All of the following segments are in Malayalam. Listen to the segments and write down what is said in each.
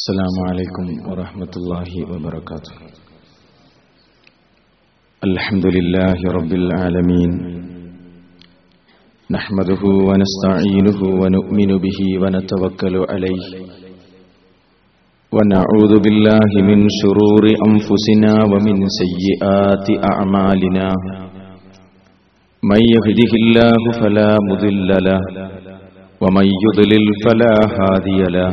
السلام عليكم ورحمة الله وبركاته. الحمد لله رب العالمين. نحمده ونستعينه ونؤمن به ونتوكل عليه. ونعوذ بالله من شرور أنفسنا ومن سيئات أعمالنا. من يهده الله فلا مضل له ومن يضلل فلا هادي له.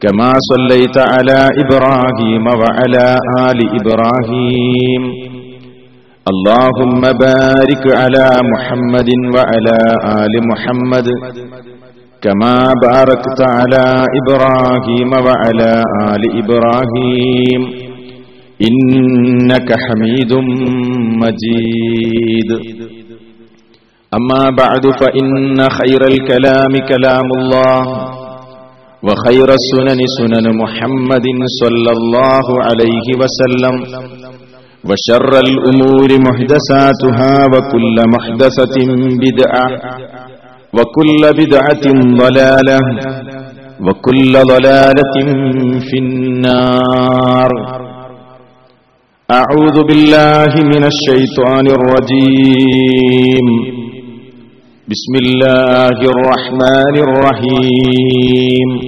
كما صليت على إبراهيم وعلى آل إبراهيم. اللهم بارك على محمد وعلى آل محمد. كما باركت على إبراهيم وعلى آل إبراهيم. إنك حميد مجيد. أما بعد فإن خير الكلام كلام الله. وخير السنن سنن محمد صلى الله عليه وسلم. وشر الأمور محدثاتها وكل محدثة بدعة وكل بدعة ضلالة وكل ضلالة في النار. أعوذ بالله من الشيطان الرجيم. بسم الله الرحمن الرحيم.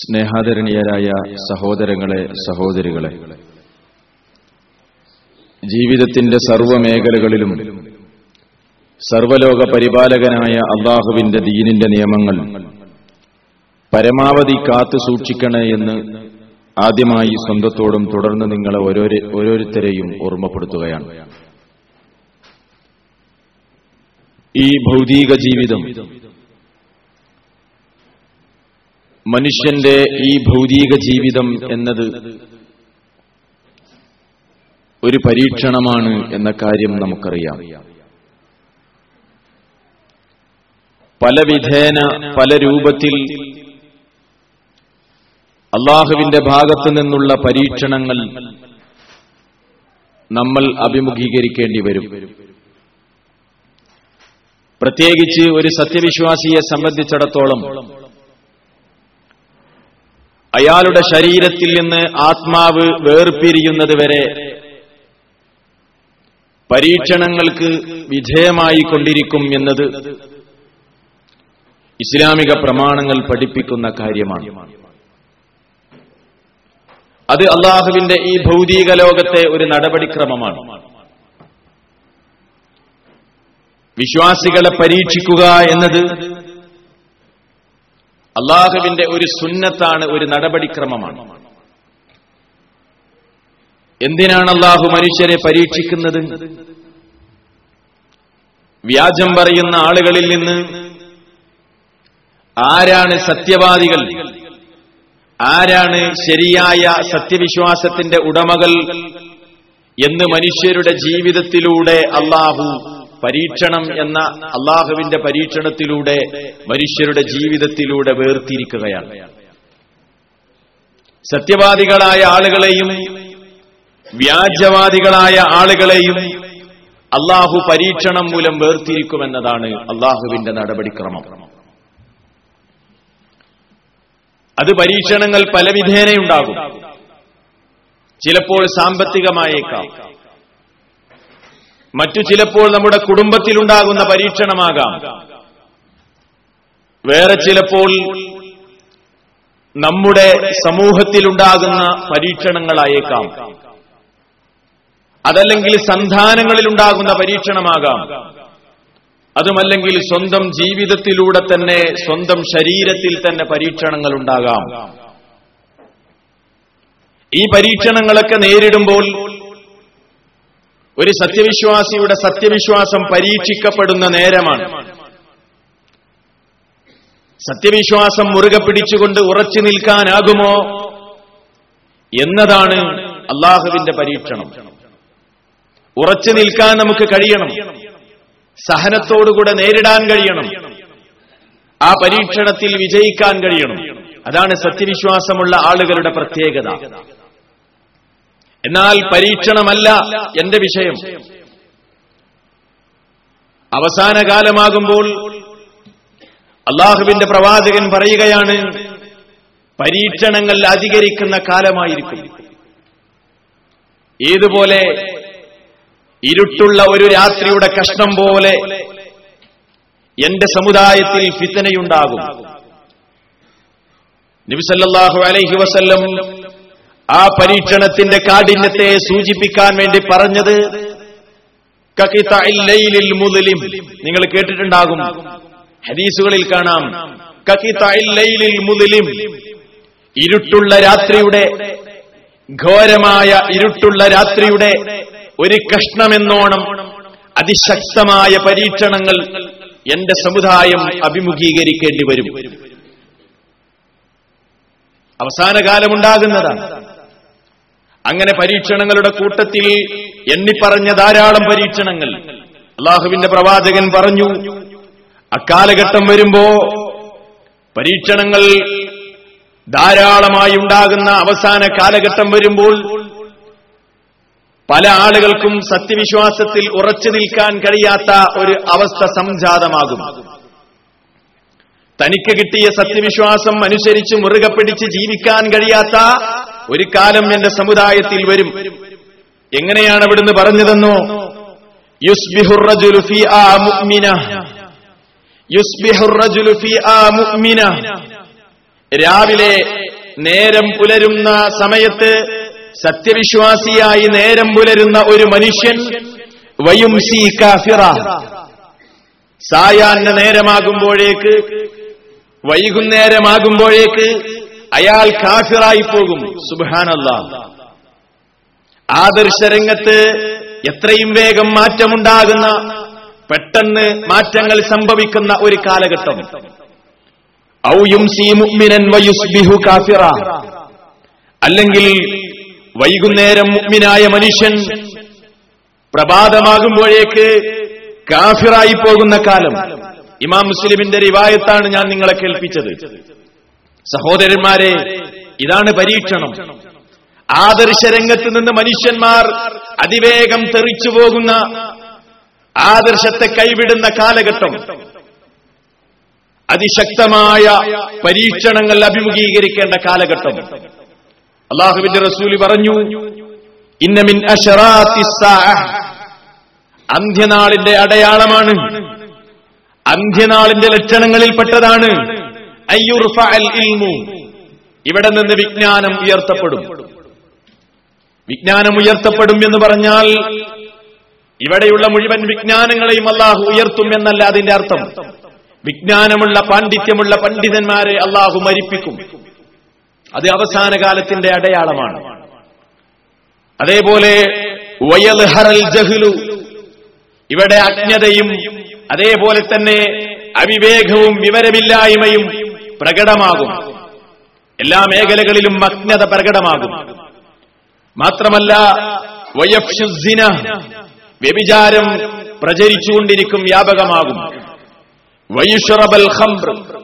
സ്നേഹാദരണീയരായ സഹോദരങ്ങളെ സഹോദരികളെ. ജീവിതത്തിന്റെ സർവമേഖലകളിലും സർവലോക പരിപാലകനായ അള്ളാഹുവിന്റെ ദീനിന്റെ നിയമങ്ങൾ പരമാവധി കാത്തു സൂക്ഷിക്കണേ എന്ന് ആദ്യമായി സ്വന്തത്തോടും തുടർന്ന് നിങ്ങളെ ഓരോരുത്തരെയും ഓർമ്മപ്പെടുത്തുകയാണ്. ഈ ഭൗതിക ജീവിതം മനുഷ്യന്റെ ഈ ഭൗതിക ജീവിതം എന്നത് ഒരു പരീക്ഷണമാണ് എന്ന കാര്യം നമുക്കറിയാം. പല വിധേന പല രൂപത്തിൽ അള്ളാഹുവിന്റെ ഭാഗത്തു നിന്നുള്ള പരീക്ഷണങ്ങൾ നമ്മൾ അഭിമുഖീകരിക്കേണ്ടി വരും. പ്രത്യേകിച്ച് ഒരു സത്യവിശ്വാസിയെ സംബന്ധിച്ചിടത്തോളം അയാളുടെ ശരീരത്തിൽ നിന്ന് ആത്മാവ് വേർപിരിയുന്നത് വരെ പരീക്ഷണങ്ങൾക്ക് വിധേയമായി കൊണ്ടിരിക്കും എന്നത് ഇസ്ലാമിക പ്രമാണങ്ങൾ പഠിപ്പിക്കുന്ന കാര്യമാണ്. അത് അള്ളാഹുവിന്റെ ഈ ഭൗതിക ലോകത്തെ ഒരു നടപടിക്രമമാണ്. വിശ്വാസികളെ പരീക്ഷിക്കുക എന്നത് അള്ളാഹുവിന്റെ ഒരു സുന്നത്താണ് ഒരു നടപടിക്രമമാണ്. എന്തിനാണ് അള്ളാഹു മനുഷ്യരെ പരീക്ഷിക്കുന്നത്? വ്യാജം പറയുന്ന ആളുകളിൽ നിന്ന് ആരാണ് സത്യവാദികൾ? ആരാണ് ശരിയായ സത്യവിശ്വാസത്തിന്റെ ഉടമകൾ എന്ന് മനുഷ്യരുടെ ജീവിതത്തിലൂടെ അള്ളാഹു പരീക്ഷണം എന്ന അള്ളാഹുവിന്റെ പരീക്ഷണത്തിലൂടെ മനുഷ്യരുടെ ജീവിതത്തിലൂടെ വേർതിരിക്കുകയാണ്. സത്യവാദികളായ ആളുകളെയും വ്യാജവാദികളായ ആളുകളെയും അള്ളാഹു പരീക്ഷണം മൂലം വേർതിരിക്കുമെന്നതാണ് അള്ളാഹുവിന്റെ നടപടിക്രമം. അത് പരീക്ഷണങ്ങൾ പലവിധേനയുണ്ടാകും. ചിലപ്പോൾ സാമ്പത്തികമായേക്കാം. മറ്റു ചിലപ്പോൾ നമ്മുടെ കുടുംബത്തിലുണ്ടാകുന്ന പരീക്ഷണമാകാം. വേറെ ചിലപ്പോൾ നമ്മുടെ സമൂഹത്തിലുണ്ടാകുന്ന പരീക്ഷണങ്ങളായേക്കാം. അതല്ലെങ്കിൽ സന്താനങ്ങളിലുണ്ടാകുന്ന പരീക്ഷണമാകാം. അതുമല്ലെങ്കിൽ സ്വന്തം ജീവിതത്തിലൂടെ തന്നെ സ്വന്തം ശരീരത്തിൽ തന്നെ പരീക്ഷണങ്ങൾ ഉണ്ടാകാം ഈ പരീക്ഷണങ്ങളൊക്കെ നേരിടുമ്പോൾ ഒരു സത്യവിശ്വാസിയുടെ സത്യവിശ്വാസം പരീക്ഷിക്കപ്പെടുന്ന നേരമാണ്. സത്യവിശ്വാസം മുറുകെ പിടിച്ചുകൊണ്ട് ഉറച്ചു നിൽക്കാനാകുമോ എന്നതാണ് അള്ളാഹുവിന്റെ പരീക്ഷണം. ഉറച്ചു നിൽക്കാൻ നമുക്ക് കഴിയണം. സഹനത്തോടുകൂടെ നേരിടാൻ കഴിയണം. ആ പരീക്ഷണത്തിൽ വിജയിക്കാൻ കഴിയണം. അതാണ് സത്യവിശ്വാസമുള്ള ആളുകളുടെ പ്രത്യേകത. എന്നാൽ പരീക്ഷണമല്ല എന്റെ വിഷയം. അവസാന കാലമാകുമ്പോൾ അള്ളാഹുവിന്റെ പ്രവാചകൻ പറയുകയാണ് പരീക്ഷണങ്ങൾ അധികരിക്കുന്ന കാലമായിരിക്കും. ഏതുപോലെ ഇരുട്ടുള്ള ഒരു രാത്രിയുടെ കഷ്ണം പോലെ എന്റെ സമുദായത്തിൽ ഫിത്തനയുണ്ടാകും. നബിസല്ലാഹു അലൈഹി വസല്ലം ആ പരീക്ഷണത്തിന്റെ കാഠിന്യത്തെ സൂചിപ്പിക്കാൻ വേണ്ടി പറഞ്ഞത് മുതലിം. നിങ്ങൾ കേട്ടിട്ടുണ്ടാകും. ഹദീസുകളിൽ കാണാം. മുതലിം. ഇരുട്ടുള്ള രാത്രിയുടെ ഘോരമായ ഇരുട്ടുള്ള രാത്രിയുടെ ഒരു കഷ്ണമെന്നോണം അതിശക്തമായ പരീക്ഷണങ്ങൾ എന്റെ സമുദായം അഭിമുഖീകരിക്കേണ്ടി വരും. അവസാന കാലമുണ്ടാകുന്നതാണ് അങ്ങനെ പരീക്ഷണങ്ങളുടെ കൂട്ടത്തിൽ എണ്ണിപ്പറഞ്ഞ ധാരാളം പരീക്ഷണങ്ങൾ. അള്ളാഹുവിന്റെ പ്രവാചകൻ പറഞ്ഞു അക്കാലഘട്ടം വരുമ്പോ പരീക്ഷണങ്ങൾ ധാരാളമായി ഉണ്ടാകുന്ന അവസാന കാലഘട്ടം വരുമ്പോൾ പല ആളുകൾക്കും സത്യവിശ്വാസത്തിൽ ഉറച്ചു നിൽക്കാൻ കഴിയാത്ത ഒരു അവസ്ഥ സംജാതമാകും. തനിക്ക് കിട്ടിയ സത്യവിശ്വാസം അനുസരിച്ച് മുറുകെ പിടിച്ച് ജീവിക്കാൻ കഴിയാത്ത ഒരു കാലം എന്റെ സമുദായത്തിൽ വരും. എങ്ങനെയാണ് അവിടുന്ന് പറഞ്ഞതെന്നോ? മുഅ്മിന. മുഅ്മിന. രാവിലെ നേരം പുലരുന്ന സമയത്ത് സത്യവിശ്വാസിയായി നേരം പുലരുന്ന ഒരു മനുഷ്യൻ വയും സി കാഫിറ. സായാഹ്ന നേരമാകുമ്പോഴേക്ക് വൈകുന്നേരമാകുമ്പോഴേക്ക് അയാൾ കാഫിറായി പോകും. സുബാനല്ല ആദർശരംഗത്ത് എത്രയും വേഗം മാറ്റമുണ്ടാകുന്ന പെട്ടെന്ന് മാറ്റങ്ങൾ സംഭവിക്കുന്ന ഒരു കാലഘട്ടം. കാഫിറ. അല്ലെങ്കിൽ വൈകുന്നേരം മുഅ്മിനായ മനുഷ്യൻ പ്രഭാതമാകുമ്പോഴേക്ക് കാഫിറായി പോകുന്ന കാലം. ഇമാം മുസ്ലിമിന്റെ റിവായത്താണ് ഞാൻ നിങ്ങളെ കേൾപ്പിച്ചത്. സഹോദരന്മാരെ ഇതാണ് പരീക്ഷണം. ആദർശ ആദർശരംഗത്ത് നിന്ന് മനുഷ്യന്മാർ അതിവേഗം തെറിച്ചു പോകുന്ന ആദർശത്തെ കൈവിടുന്ന കാലഘട്ടം. അതിശക്തമായ പരീക്ഷണങ്ങൾ അഭിമുഖീകരിക്കേണ്ട കാലഘട്ടം. അള്ളാഹുവിന്റെ റസൂലി പറഞ്ഞു ഇന്നമിൻ അന്ത്യനാളിന്റെ അടയാളമാണ്. അന്ത്യനാളിന്റെ ലക്ഷണങ്ങളിൽപ്പെട്ടതാണ്. ഇവിടെ നിന്ന് വിജ്ഞാനം ഉയർത്തപ്പെടും. വിജ്ഞാനം ഉയർത്തപ്പെടും എന്ന് പറഞ്ഞാൽ ഇവിടെയുള്ള മുഴുവൻ വിജ്ഞാനങ്ങളെയും അള്ളാഹു ഉയർത്തും എന്നല്ല അതിന്റെ അർത്ഥം. വിജ്ഞാനമുള്ള പാണ്ഡിത്യമുള്ള പണ്ഡിതന്മാരെ അള്ളാഹു മരിപ്പിക്കും. അത് അവസാന കാലത്തിന്റെ അടയാളമാണ്. അതേപോലെ ജഹ്ലു. ഇവിടെ അജ്ഞതയും അതേപോലെ തന്നെ അവിവേകവും വിവരമില്ലായ്മയും പ്രകടമാകും. എല്ലാ മേഖലകളിലും അജ്ഞത പ്രകടമാകും. മാത്രമല്ല വയഫ്ഷുസിന വ്യഭിചാരം പ്രചരിച്ചുകൊണ്ടിരിക്കും വ്യാപകമാകും. വയുഷറബൽ ഖംർ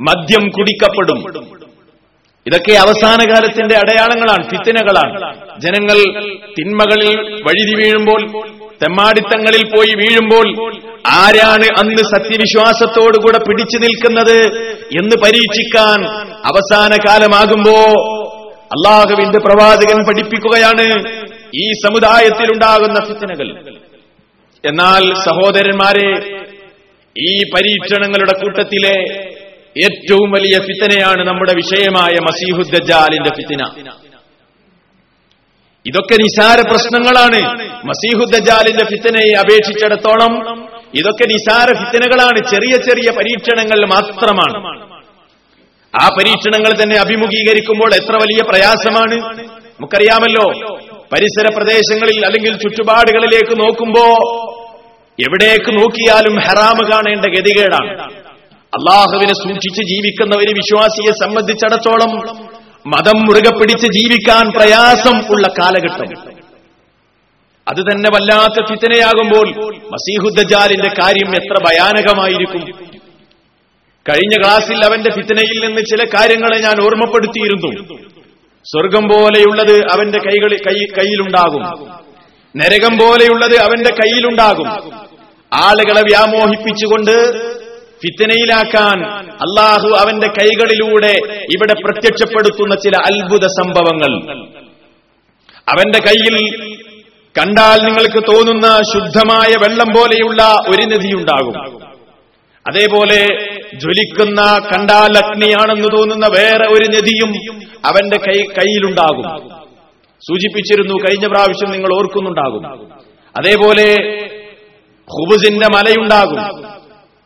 മദ്യം കുടിക്കപ്പെടും. ഇതൊക്കെ അവസാന കാലത്തിന്റെ അടയാളങ്ങളാണ് ഫിത്തിനകളാണ്. ജനങ്ങൾ തിന്മകളിൽ വഴുതി വീഴുമ്പോൾ തെമ്മാടിത്തങ്ങളിൽ പോയി വീഴുമ്പോൾ ആരാണ് അന്ന് സത്യവിശ്വാസത്തോടുകൂടെ പിടിച്ചു നിൽക്കുന്നത് എന്ന് പരീക്ഷിക്കാൻ അവസാന കാലമാകുമ്പോ അള്ളാഹുവിന്റെ പ്രവാചകൻ പഠിപ്പിക്കുകയാണ് ഈ സമുദായത്തിലുണ്ടാകുന്ന ഫിത്തനകൾ. എന്നാൽ സഹോദരന്മാരെ ഈ പരീക്ഷണങ്ങളുടെ കൂട്ടത്തിലെ ഏറ്റവും വലിയ ഫിത്തനയാണ് നമ്മുടെ വിഷയമായ മസീഹുദ്ദാലിന്റെ ഫിത്തിന. ഇതൊക്കെ നിസാര പ്രശ്നങ്ങളാണ്. മസീഹുദ്ദജാലിന്റെ ഫിത്തനയെ അപേക്ഷിച്ചിടത്തോളം ഇതൊക്കെ നിസാര ഫിത്തനകളാണ്. ചെറിയ ചെറിയ പരീക്ഷണങ്ങൾ മാത്രമാണ്. ആ പരീക്ഷണങ്ങൾ തന്നെ അഭിമുഖീകരിക്കുമ്പോൾ എത്ര വലിയ പ്രയാസമാണ്. നമുക്കറിയാമല്ലോ പരിസര പ്രദേശങ്ങളിൽ അല്ലെങ്കിൽ ചുറ്റുപാടുകളിലേക്ക് നോക്കുമ്പോ എവിടേക്ക് നോക്കിയാലും ഹറാമ് കാണേണ്ട ഗതികേടാണ്. അള്ളാഹുവിനെ സൂക്ഷിച്ച് ജീവിക്കുന്ന ഒരു വിശ്വാസിയെ സംബന്ധിച്ചിടത്തോളം മതം മുറുകെ പിടിച്ച് ജീവിക്കാൻ പ്രയാസം ഉള്ള കാലഘട്ടം. അത് തന്നെ വല്ലാത്ത ഫിത്തനയാകുമ്പോൾ മസീഹുദ്ദജാലിന്റെ കാര്യം എത്ര ഭയാനകമായിരിക്കും. കഴിഞ്ഞ ക്ലാസ്സിൽ അവന്റെ ഫിത്തനയിൽ നിന്ന് ചില കാര്യങ്ങളെ ഞാൻ ഓർമ്മപ്പെടുത്തിയിരുന്നു. സ്വർഗം പോലെയുള്ളത് അവന്റെ കൈകളിൽ കയ്യിലുണ്ടാകും. നരകം പോലെയുള്ളത് അവന്റെ കയ്യിലുണ്ടാകും. ആളുകളെ വ്യാമോഹിപ്പിച്ചുകൊണ്ട് ഫിത്തനയിലാക്കാൻ അള്ളാഹു അവന്റെ കൈകളിലൂടെ ഇവിടെ പ്രത്യക്ഷപ്പെടുത്തുന്ന ചില അത്ഭുത സംഭവങ്ങൾ. അവന്റെ കയ്യിൽ കണ്ടാൽ നിങ്ങൾക്ക് തോന്നുന്ന ശുദ്ധമായ വെള്ളം പോലെയുള്ള ഒരു നദിയുണ്ടാകും അതേപോലെ ജ്വലിക്കുന്ന കണ്ടാൽ അഗ്നിയാണെന്ന് തോന്നുന്ന വേറെ ഒരു നദിയും അവന്റെ കൈ കയ്യിലുണ്ടാകും. സൂചിപ്പിച്ചിരുന്നു കഴിഞ്ഞ പ്രാവശ്യം നിങ്ങൾ ഓർക്കുന്നുണ്ടാകും. അതേപോലെ ഹുബുസിന്റെ മലയുണ്ടാകും.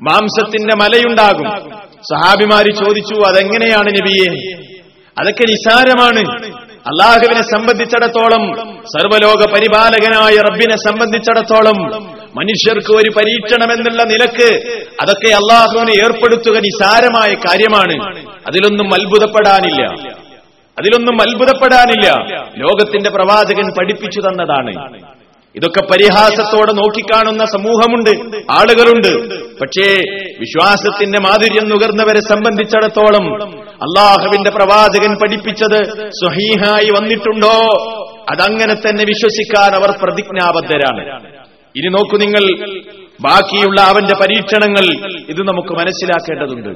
മാംസത്തിന്റെ മലയുണ്ടാകും. സഹാബിമാര് ചോദിച്ചു അതെങ്ങനെയാണ് നബിയെ? അതൊക്കെ നിസാരമാണ്. അള്ളാഹുവിനെ സംബന്ധിച്ചിടത്തോളം സർവലോക പരിപാലകനായ റബ്ബിനെ സംബന്ധിച്ചിടത്തോളം മനുഷ്യർക്ക് ഒരു പരീക്ഷണമെന്നുള്ള നിലയ്ക്ക് അതൊക്കെ അള്ളാഹുവിനെ ഏർപ്പെടുത്തുക നിസാരമായ കാര്യമാണ്. അതിലൊന്നും അത്ഭുതപ്പെടാനില്ല. അതിലൊന്നും അത്ഭുതപ്പെടാനില്ല. ലോകത്തിന്റെ പ്രവാചകൻ പഠിപ്പിച്ചു തന്നതാണ്. ഇതൊക്കെ പരിഹാസത്തോടെ നോക്കിക്കാണുന്ന സമൂഹമുണ്ട് ആളുകളുണ്ട്. പക്ഷേ വിശ്വാസത്തിന്റെ മാധുര്യം നുകർന്നവരെ സംബന്ധിച്ചിടത്തോളം അള്ളാഹുവിന്റെ പ്രവാചകൻ പഠിപ്പിച്ചത് സ്വഹീഹായി വന്നിട്ടുണ്ടോ? അതങ്ങനെ തന്നെ വിശ്വസിക്കാൻ അവർ പ്രതിജ്ഞാബദ്ധരാണ്. ഇനി നോക്കൂ നിങ്ങൾ ബാക്കിയുള്ള അവന്റെ പരീക്ഷണങ്ങൾ ഇത് നമുക്ക് മനസ്സിലാക്കേണ്ടതുണ്ട്.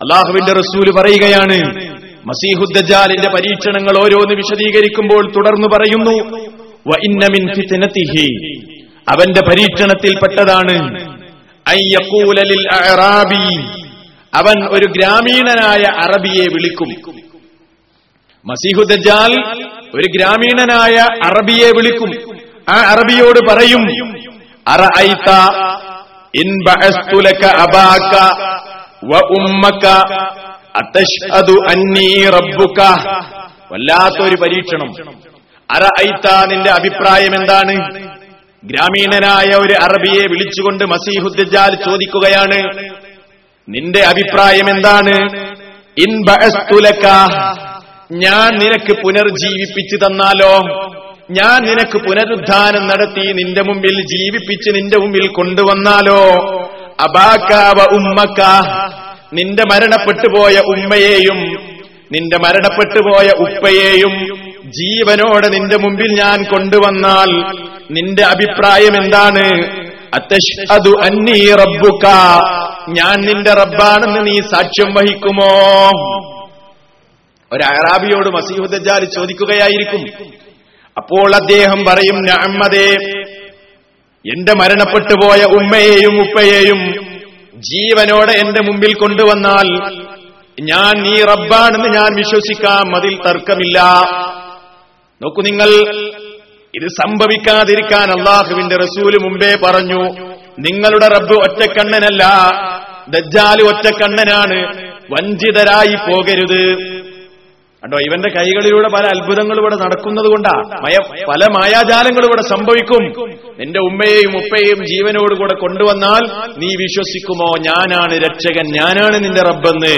അള്ളാഹുവിന്റെ റസൂൽ പറയുകയാണ് മസീഹുദ്ദജാലിന്റെ പരീക്ഷണങ്ങൾ ഓരോന്ന് വിശദീകരിക്കുമ്പോൾ തുടർന്നു പറയുന്നു അവന്റെ പരീക്ഷണത്തിൽപ്പെട്ടതാണ് അവൻ ഒരു ഗ്രാമീണനായ അറബിയെ വിളിക്കും. മസീഹുദ്ദജാൽ ഒരു ഗ്രാമീണനായ അറബിയെ വിളിക്കും. ആ അറബിയോട് പറയും അറ ഇൻ ബഅസ്തു ലക അബാക വ ഉമ്മക അതഷ്ഹദു അന്നീ റബ്ബുക. വല്ലാത്തൊരു പരീക്ഷണം. അറ ഐത്ത നിന്റെ അഭിപ്രായം എന്താണ്? ഗ്രാമീണനായ ഒരു അറബിയെ വിളിച്ചുകൊണ്ട് മസീഹുദ്ജാൽ ചോദിക്കുകയാണ് നിന്റെ അഭിപ്രായം എന്താണ്? ഇൻ ബഅസ്തുലക ഞാൻ നിനക്ക് പുനർജീവിപ്പിച്ചു തന്നാലോ? ഞാൻ നിനക്ക് പുനരുദ്ധാനം നടത്തി നിന്റെ മുമ്പിൽ ജീവിപ്പിച്ച് നിന്റെ മുമ്പിൽ കൊണ്ടുവന്നാലോ? അബാക്കാവ ഉമ്മക്ക. നിന്റെ മരണപ്പെട്ടുപോയ ഉമ്മയെയും നിന്റെ മരണപ്പെട്ടുപോയ ഉപ്പയെയും ജീവനോടെ നിന്റെ മുമ്പിൽ ഞാൻ കൊണ്ടുവന്നാൽ നിന്റെ അഭിപ്രായം എന്താണ്? റബ്ബുക. ഞാൻ നിന്റെ റബ്ബാണെന്ന് നീ സാക്ഷ്യം വഹിക്കുമോ? ഒരു അറാബിയോട് മസീഹുദ്ജാൽ ചോദിക്കുകയായിരിക്കും. അപ്പോൾ അദ്ദേഹം പറയും നഅമ്മദേ എന്റെ മരണപ്പെട്ടുപോയ ഉമ്മയെയും ഉപ്പയെയും ജീവനോടെ എന്റെ മുമ്പിൽ കൊണ്ടുവന്നാൽ ഞാൻ നീ റബ്ബാണെന്ന് ഞാൻ വിശ്വസിക്കാം അതിൽ തർക്കമില്ല. നോക്കൂ നിങ്ങൾ ഇത് സംഭവിക്കാതിരിക്കാൻ അള്ളാഹുവിന്റെ റസൂൽ മുമ്പേ പറഞ്ഞു നിങ്ങളുടെ റബ്ബ് ഒറ്റക്കണ്ണനല്ല ദജ്ജാൽ ഒറ്റക്കണ്ണനാണ് വഞ്ചിതരായി പോകരുത്. കണ്ടോ ഇവന്റെ കൈകളിലൂടെ പല അത്ഭുതങ്ങളും ഇവിടെ നടക്കുന്നത് കൊണ്ടാ മയ പല മായാജാലങ്ങളും ഇവിടെ സംഭവിക്കും. നിന്റെ ഉമ്മയെയും ഉപ്പയെയും ജീവനോടുകൂടെ കൊണ്ടുവന്നാൽ നീ വിശ്വസിക്കുമോ? ഞാനാണ് രക്ഷകൻ ഞാനാണ് നിന്റെ റബ്ബെന്ന്.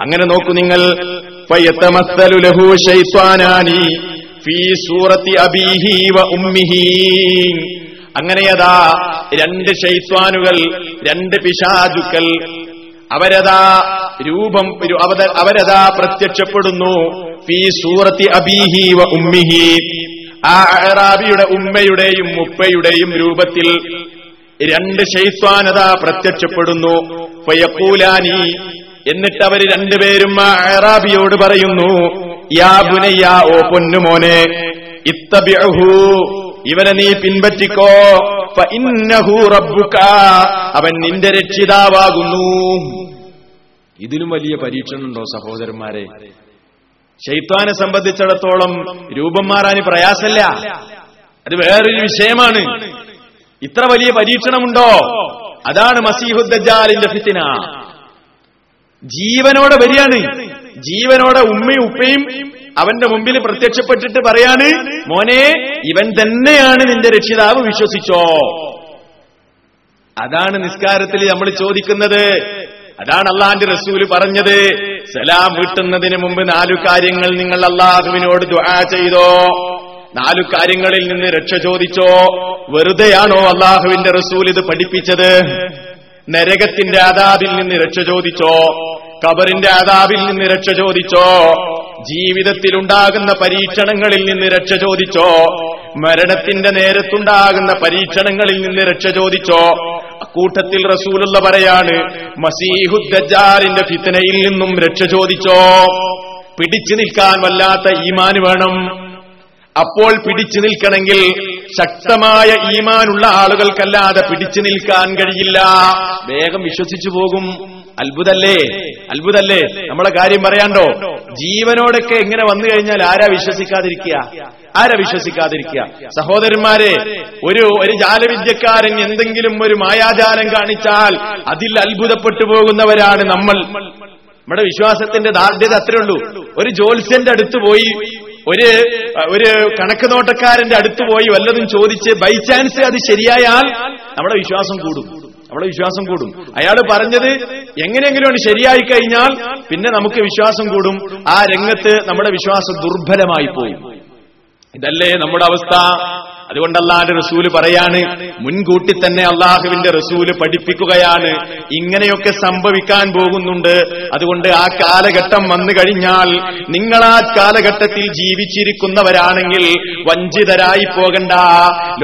അങ്ങനെ നോക്കൂ നിങ്ങൾ ഫീ സൂറത്തി അബീഹി വ അങ്ങനെയതാ രണ്ട് ഷൈത്വാനുകൾ രണ്ട് പിശാചുക്കൾ. അവരതാ രൂപം അവരതാ പ്രത്യക്ഷപ്പെടുന്നു. ഫീ സൂറത്തി അബീഹി വ ഉമ്മിഹി. ആ അഹറാബിയുടെ ഉമ്മയുടെയും ഉപ്പയുടെയും രൂപത്തിൽ രണ്ട് ഷെയ്ത്വാനത പ്രത്യക്ഷപ്പെടുന്നു. ഫയക്കൂലാനി എന്നിട്ട് അവർ രണ്ടുപേരും ആ അഹറാബിയോട് പറയുന്നു ഓ പൊന്നുമോനെ ഇത്തബിഅഹു ഇവനെ നീ പിൻപറ്റിക്കോ ഫഇന്നഹു റബ്ബുക അവൻ നിന്റെ രക്ഷിതാവാകുന്നു. ഇതിലും വലിയ പരീക്ഷണമുണ്ടോ സഹോദരന്മാരെ? ശൈത്വാനെ സംബന്ധിച്ചിടത്തോളം രൂപം മാറാൻ പ്രയാസല്ല. അത് വേറൊരു വിഷയമാണ്. ഇത്ര വലിയ പരീക്ഷണമുണ്ടോ? അതാണ് മസീഹുദ്ദാലിന്റെ ഫിത്തിന. ജീവനോടെ വരികയാണ്. ജീവനോടെ ഉമ്മയും ഉപ്പയും അവന്റെ മുമ്പിൽ പ്രത്യക്ഷപ്പെട്ടിട്ട് പറയാണ് മോനെ ഇവൻ തന്നെയാണ് നിന്റെ രക്ഷിതാവ് വിശ്വസിച്ചോ? അതാണ് നിസ്കാരത്തിൽ നമ്മൾ ചോദിക്കുന്നത്. അതാണ് അള്ളാന്റെ റസൂൽ പറഞ്ഞത്. സലാം വീട്ടുന്നതിന് മുമ്പ് നാലു കാര്യങ്ങൾ നിങ്ങൾ അള്ളാഹുവിനോട് ദുആ ചെയ്തോ? നാലു കാര്യങ്ങളിൽ നിന്ന് രക്ഷ ചോദിച്ചോ? വെറുതെയാണോ അള്ളാഹുവിന്റെ റസൂൽ ഇത് പഠിപ്പിച്ചത്? നരകത്തിന്റെ ആദാബിൽ നിന്ന് രക്ഷ ചോദിച്ചോ? കബറിന്റെ ആദാവിൽ നിന്ന് രക്ഷ ചോദിച്ചോ? ജീവിതത്തിലുണ്ടാകുന്ന പരീക്ഷണങ്ങളിൽ നിന്ന് രക്ഷ ചോദിച്ചോ? മരണത്തിന്റെ നേരത്തുണ്ടാകുന്ന പരീക്ഷണങ്ങളിൽ നിന്ന് രക്ഷ ചോദിച്ചോ? കൂട്ടത്തിൽ റസൂലുള്ള പറയാണ് മസീഹുദ്ദാലിന്റെ ഫിത്തനയിൽ നിന്നും രക്ഷ ചോദിച്ചോ? പിടിച്ചു നിൽക്കാൻ വല്ലാത്ത ഈമാന് വേണം. അപ്പോൾ പിടിച്ചു നിൽക്കണമെങ്കിൽ ശക്തമായ ഈമാനുള്ള ആളുകൾക്കല്ലാതെ പിടിച്ചു നിൽക്കാൻ കഴിയില്ല. വേഗം വിശ്വസിച്ചു പോകും. അത്ഭുതല്ലേ? അത്ഭുതല്ലേ? നമ്മളെ കാര്യം പറയാണ്ടോ? ജീവനോടൊക്കെ എങ്ങനെ വന്നു കഴിഞ്ഞാൽ ആരാ വിശ്വസിക്കാതിരിക്കുക? ആരാ വിശ്വസിക്കാതിരിക്കുക? സഹോദരന്മാരെ ഒരു ഒരു ജാലവിദ്യക്കാരൻ എന്തെങ്കിലും ഒരു മായാജാലം കാണിച്ചാൽ അതിൽ അത്ഭുതപ്പെട്ടു പോകുന്നവരാണ് നമ്മൾ. നമ്മുടെ വിശ്വാസത്തിന്റെ ദാർഢ്യത അത്രേ ഉള്ളൂ. ഒരു ജോത്സ്യന്റെ അടുത്ത് പോയി ഒരു ഒരു കണക്ക് നോട്ടക്കാരന്റെ അടുത്ത് പോയി വല്ലതും ചോദിച്ച് ബൈ ചാൻസ് അത് ശരിയായാൽ നമ്മുടെ വിശ്വാസം കൂടും. നമ്മുടെ വിശ്വാസം കൂടും. അയാൾ പറഞ്ഞത് എങ്ങനെയെങ്കിലും ശരിയായി കഴിഞ്ഞാൽ പിന്നെ നമുക്ക് വിശ്വാസം കൂടും. ആ രംഗത്ത് നമ്മുടെ വിശ്വാസം ദുർബലമായി പോയി ഇതല്ലേ നമ്മുടെ അവസ്ഥ? അതുകൊണ്ട് റസൂൽ പറയാണ് മുൻകൂട്ടി തന്നെ അള്ളാഹുവിന്റെ റസൂൽ പഠിപ്പിക്കുകയാണ്. ഇങ്ങനെയൊക്കെ സംഭവിക്കാൻ പോകുന്നുണ്ട്. അതുകൊണ്ട് ആ കാലഘട്ടം വന്നു കഴിഞ്ഞാൽ നിങ്ങൾ ആ കാലഘട്ടത്തിൽ ജീവിച്ചിരിക്കുന്നവരാണെങ്കിൽ വഞ്ചിതരായി പോകണ്ട.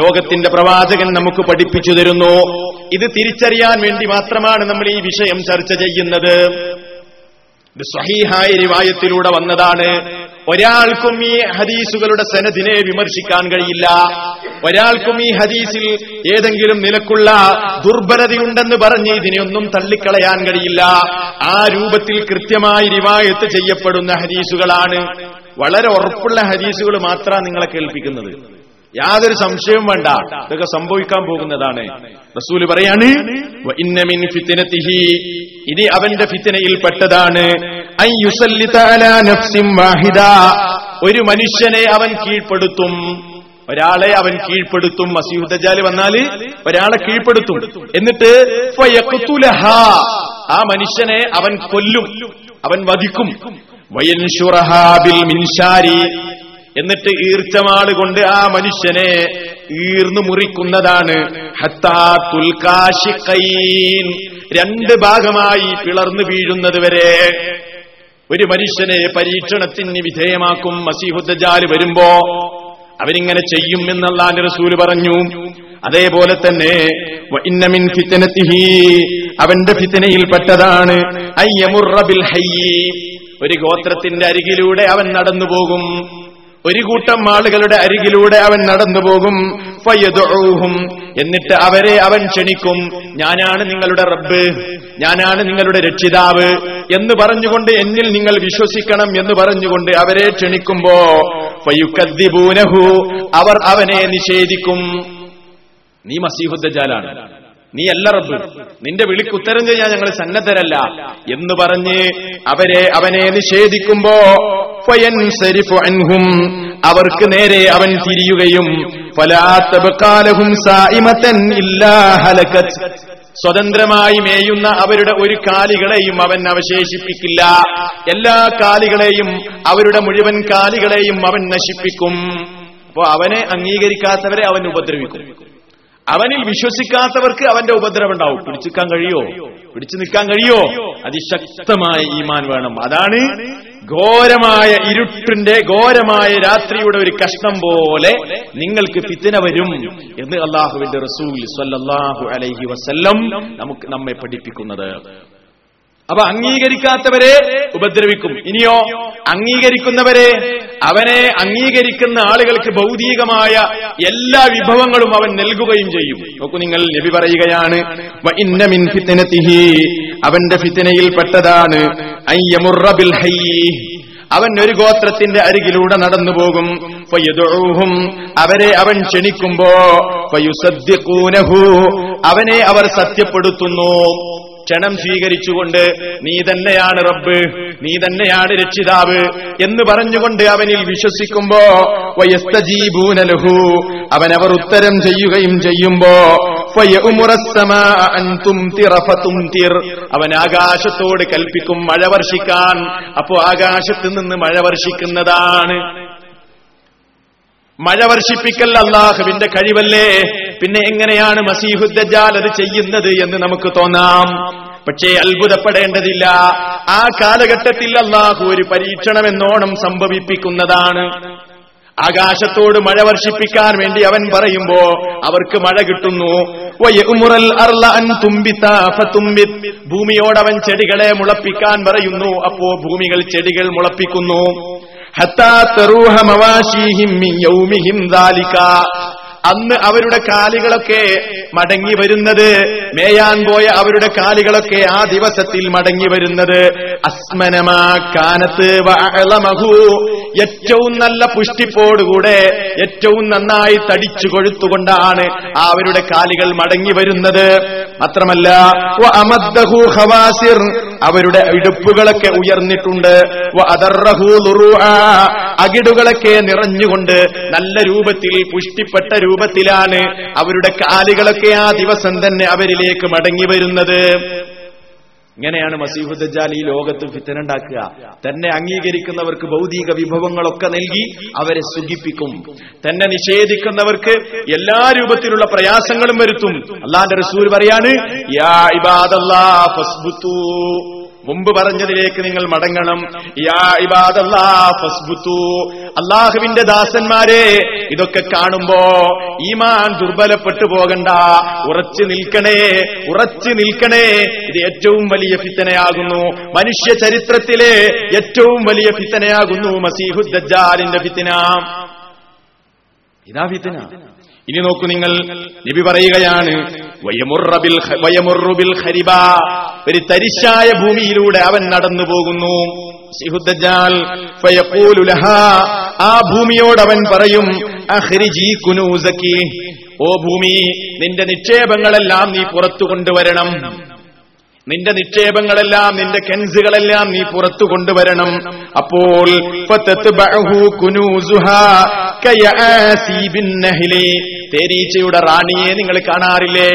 ലോകത്തിന്റെ പ്രവാചകൻ നമുക്ക് പഠിപ്പിച്ചു തരുന്നു. ഇത് തിരിച്ചറിയാൻ വേണ്ടി മാത്രമാണ് നമ്മൾ ഈ വിഷയം ചർച്ച ചെയ്യുന്നത്. സഹീഹായ സ്വഹീഹായ റിവായത്തിലൂടെ വന്നതാണ്. ഒരാൾക്കും ഈ ഹദീസുകളുടെ സനദിനെ വിമർശിക്കാൻ കഴിയില്ല. ഒരാൾക്കും ഈ ഹദീസിൽ ഏതെങ്കിലും നിലക്കുള്ള ദുർബലതയുണ്ടെന്ന് പറഞ്ഞ് ഇതിനെയൊന്നും തള്ളിക്കളയാൻ കഴിയില്ല. ആ രൂപത്തിൽ കൃത്യമായി റിവായത്ത് ചെയ്യപ്പെടുന്ന ഹദീസുകളാണ്. വളരെ ഉറപ്പുള്ള ഹദീസുകൾ മാത്രമാണ് നിങ്ങളെ കേൾപ്പിക്കുന്നത്. യാതൊരു സംശയവും വേണ്ട. ഇതൊക്കെ സംഭവിക്കാൻ പോകുന്നതാണ്. റസൂൽ പറയാണ് "വ ഫിത്നതിഹി. ഇനി അവന്റെ ഫിത്തനയിൽ പെട്ടതാണ്. ഒരു മനുഷ്യനെ അവൻ കീഴ്പ്പെടുത്തും. ഒരാളെ അവൻ കീഴ്പ്പെടുത്തും. മസീഹുദ്ദാൽ വന്നാൽ ഒരാളെ കീഴ്പ്പെടുത്തും. എന്നിട്ട് ആ മനുഷ്യനെ അവൻ കൊല്ലും. അവൻ വധിക്കും. എന്നിട്ട് ഈർച്ചമാൾ കൊണ്ട് ആ മനുഷ്യനെ ഈർന്നു മുറിക്കുന്നതാണ്. രണ്ട് ഭാഗമായി പിളർന്നു വീഴുന്നത് വരെ ഒരു മനുഷ്യനെ പരീക്ഷണത്തിന് വിധേയമാക്കും മസീഹുദ്ദാൽ വരുമ്പോ അവരിങ്ങനെ ചെയ്യും എന്നല്ലാന്റെ റസൂൽ പറഞ്ഞു. അതേപോലെ തന്നെ അവന്റെ ഫിത്തനയിൽപ്പെട്ടതാണ് അയ്യമുറബിൽ ഒരു ഗോത്രത്തിന്റെ അരികിലൂടെ അവൻ നടന്നു പോകും ഒരു കൂട്ടം ആളുകളുടെ അരികിലൂടെ അവൻ നടന്നു പോകും. ഫയദുഊഹും എന്നിട്ട് അവരെ അവൻ ക്ഷണിക്കും. ഞാനാണ് നിങ്ങളുടെ റബ്ബ്. ഞാനാണ് നിങ്ങളുടെ രക്ഷിതാവ് എന്ന് പറഞ്ഞുകൊണ്ട് എന്നിൽ നിങ്ങൾ വിശ്വസിക്കണം എന്ന് പറഞ്ഞുകൊണ്ട് അവരെ ക്ഷണിക്കുമ്പോ ഫയുക്കദ്ദിബൂനഹു അവർ അവനെ നിഷേധിക്കും. നീ മസീഹുദ്ദജാലാണ്. നീ അല്ല റബ്ബ്. നിന്റെ വിളിക്കുത്തരം ചെയ്യാൻ ഞങ്ങൾ സന്നദ്ധരല്ല. എന്ന് പറഞ്ഞ് അവരെ അവനെ നിഷേധിക്കുമ്പോ അവർക്ക് നേരെ അവൻ തിരിയുകയും സ്വതന്ത്രമായി മേയുന്ന അവരുടെ ഒരു കാലികളെയും അവൻ അവശേഷിപ്പിക്കില്ല. എല്ലാ കാലികളെയും അവരുടെ മുഴുവൻ കാലികളെയും അവൻ നശിപ്പിക്കും. അപ്പോ അവനെ അംഗീകരിക്കാത്തവരെ അവൻ ഉപദ്രവിക്കും. അവനിൽ വിശ്വസിക്കാത്തവർക്ക് അവന്റെ ഉപദ്രവം ഉണ്ടാവും പിടിച്ചിക്കാൻ കഴിയോ? പിടിച്ചു നിൽക്കാൻ കഴിയോ? അതിശക്തമായ ഈമാൻ വേണം. അതാണ് ഘോരമായ ഇരുട്ടിന്റെ ഘോരമായ രാത്രിയുടെ ഒരു കഷ്ണം പോലെ നിങ്ങൾക്ക് പിത്തിന വരും എന്ന് അള്ളാഹുവിന്റെ റസൂൽ സ്വല്ലല്ലാഹു അലൈഹി വസല്ലം നമുക്ക് നമ്മെ പഠിപ്പിക്കുന്നത്. അപ്പൊ അംഗീകരിക്കാത്തവരെ ഉപദ്രവിക്കും. ഇനിയോ അംഗീകരിക്കുന്നവരെ അവനെ അംഗീകരിക്കുന്ന ആളുകൾക്ക് ഭൗതികമായ എല്ലാ വിഭവങ്ങളും അവൻ നൽകുകയും ചെയ്യും. നോക്കൂ നിങ്ങൾ ലഭി പറയുകയാണ് "വ മിൻ ഫിത്നതിഹി അവന്റെ ഫിത്തനയിൽ പെട്ടതാണ്. അവൻ ഒരു ഗോത്രത്തിന്റെ അരികിലൂടെ നടന്നു പോകും. അവരെ അവൻ ക്ഷണിക്കുമ്പോ അവനെ അവർ സത്യപ്പെടുത്തുന്നു. ക്ഷണം സ്വീകരിച്ചുകൊണ്ട് നീ തന്നെയാണ് റബ്ബ് നീ തന്നെയാണ് രക്ഷിതാവ് എന്ന് പറഞ്ഞുകൊണ്ട് അവനിൽ വിശ്വസിക്കുമ്പോ വയസ്തജീബൂനലഹു അവൻ അവർ ഉത്തരം ചെയ്യുകയും ചെയ്യുമ്പോ അവൻ ആകാശത്തോട് കൽപ്പിക്കും മഴ വർഷിക്കാൻ അപ്പോ ആകാശത്ത് നിന്ന് മഴ വർഷിക്കുന്നതാണ്. മഴ വർഷിപ്പിക്കൽ അള്ളാഹുവിന്റെ കഴിവല്ലേ? പിന്നെ എങ്ങനെയാണ് മസീഹുദ്ദജാൽ അത് ചെയ്യുന്നത് എന്ന് നമുക്ക് തോന്നാം. പക്ഷേ അത്ഭുതപ്പെടേണ്ടതില്ല. ആ കാലഘട്ടത്തിൽ അള്ളാഹു ഒരു പരീക്ഷണമെന്നോണം സംഭവിപ്പിക്കുന്നതാണ്. ആകാശത്തോട് മഴ വർഷിപ്പിക്കാൻ വേണ്ടി അവൻ പറയുമ്പോ അവർക്ക് മഴ കിട്ടുന്നു. ഭൂമിയോടവൻ ചെടികളെ മുളപ്പിക്കാൻ പറയുന്നു. അപ്പോ ഭൂമികൾ ചെടികൾ മുളപ്പിക്കുന്നു. അന്ന് അവരുടെ കാലുകളൊക്കെ മടങ്ങി വരുന്നത് മേയാൻ പോയ അവരുടെ കാലുകളൊക്കെ ആ ദിവസത്തിൽ മടങ്ങി വരുന്നത് അസ്മനമാ കാനത്ത് വഅളമഹു. ഏറ്റവും നല്ല പുഷ്ടിപ്പോടുകൂടെ ഏറ്റവും നന്നായി തടിച്ചു കൊഴുത്തുകൊണ്ടാണ് ആ അവരുടെ കാലുകൾ മടങ്ങി വരുന്നത് മാത്രമല്ല. അവരുടെ ഇടുപ്പുകളൊക്കെ ഉയർന്നിട്ടുണ്ട്. അകിടുകളൊക്കെ നിറഞ്ഞുകൊണ്ട് നല്ല രൂപത്തിൽ പുഷ്ടിപ്പെട്ട രൂപത്തിലാണ് അവരുടെ കാലുകളൊക്കെ ആ ദിവസം തന്നെ അവരിലേക്ക് മടങ്ങി വരുന്നത് ഇങ്ങനെയാണ് മസീഹുദ്ജാൽ ഈ ലോകത്ത് ഫിത്തനുണ്ടാക്കുക. തന്നെ അംഗീകരിക്കുന്നവർക്ക് ഭൗതിക വിഭവങ്ങളൊക്കെ നൽകി അവരെ സുഖിപ്പിക്കും. തന്നെ നിഷേധിക്കുന്നവർക്ക് എല്ലാ രൂപത്തിലുള്ള പ്രയാസങ്ങളും വരുത്തും. അള്ളാന്റെ റസൂൽ പറയാണ് യാ ഇബാദല്ലാ ഫസ്ബുത്തൂ. മുമ്പ് പറഞ്ഞതിലേക്ക് നിങ്ങൾ മടങ്ങണം. അള്ളാഹുവിന്റെ ദാസന്മാരെ ഇതൊക്കെ കാണുമ്പോ ഈമാൻ ദുർബലപ്പെട്ടു പോകണ്ട. ഉറച്ചു നിൽക്കണേ ഉറച്ചു നിൽക്കണേ. ഇത് ഏറ്റവും വലിയ ഫിത്തനയാകുന്നു. മനുഷ്യ ചരിത്രത്തിലെ ഏറ്റവും വലിയ ഫിത്തനയാകുന്നു മസീഹുദ്ദാലിന്റെ ഫിത്തന. ഇതാ ഫിത്തന. ഇനി നോക്കൂ നിങ്ങൾ നബി പറയുകയാണ് ഒരു തരിശായ ഭൂമിയിലൂടെ അവൻ നടന്നു പോകുന്നു. ആ ഭൂമിയോട് അവൻ പറയും ഓ ഭൂമി നിന്റെ നിക്ഷേപങ്ങളെല്ലാം നീ പുറത്തു കൊണ്ടുവരണം. നിന്റെ നിക്ഷേപങ്ങളെല്ലാം നിന്റെ കെൻസുകളെല്ലാം നീ പുറത്തു കൊണ്ടുവരണം. അപ്പോൾ തേനീച്ചയുടെ റാണിയെ നിങ്ങൾ കാണാറില്ലേ?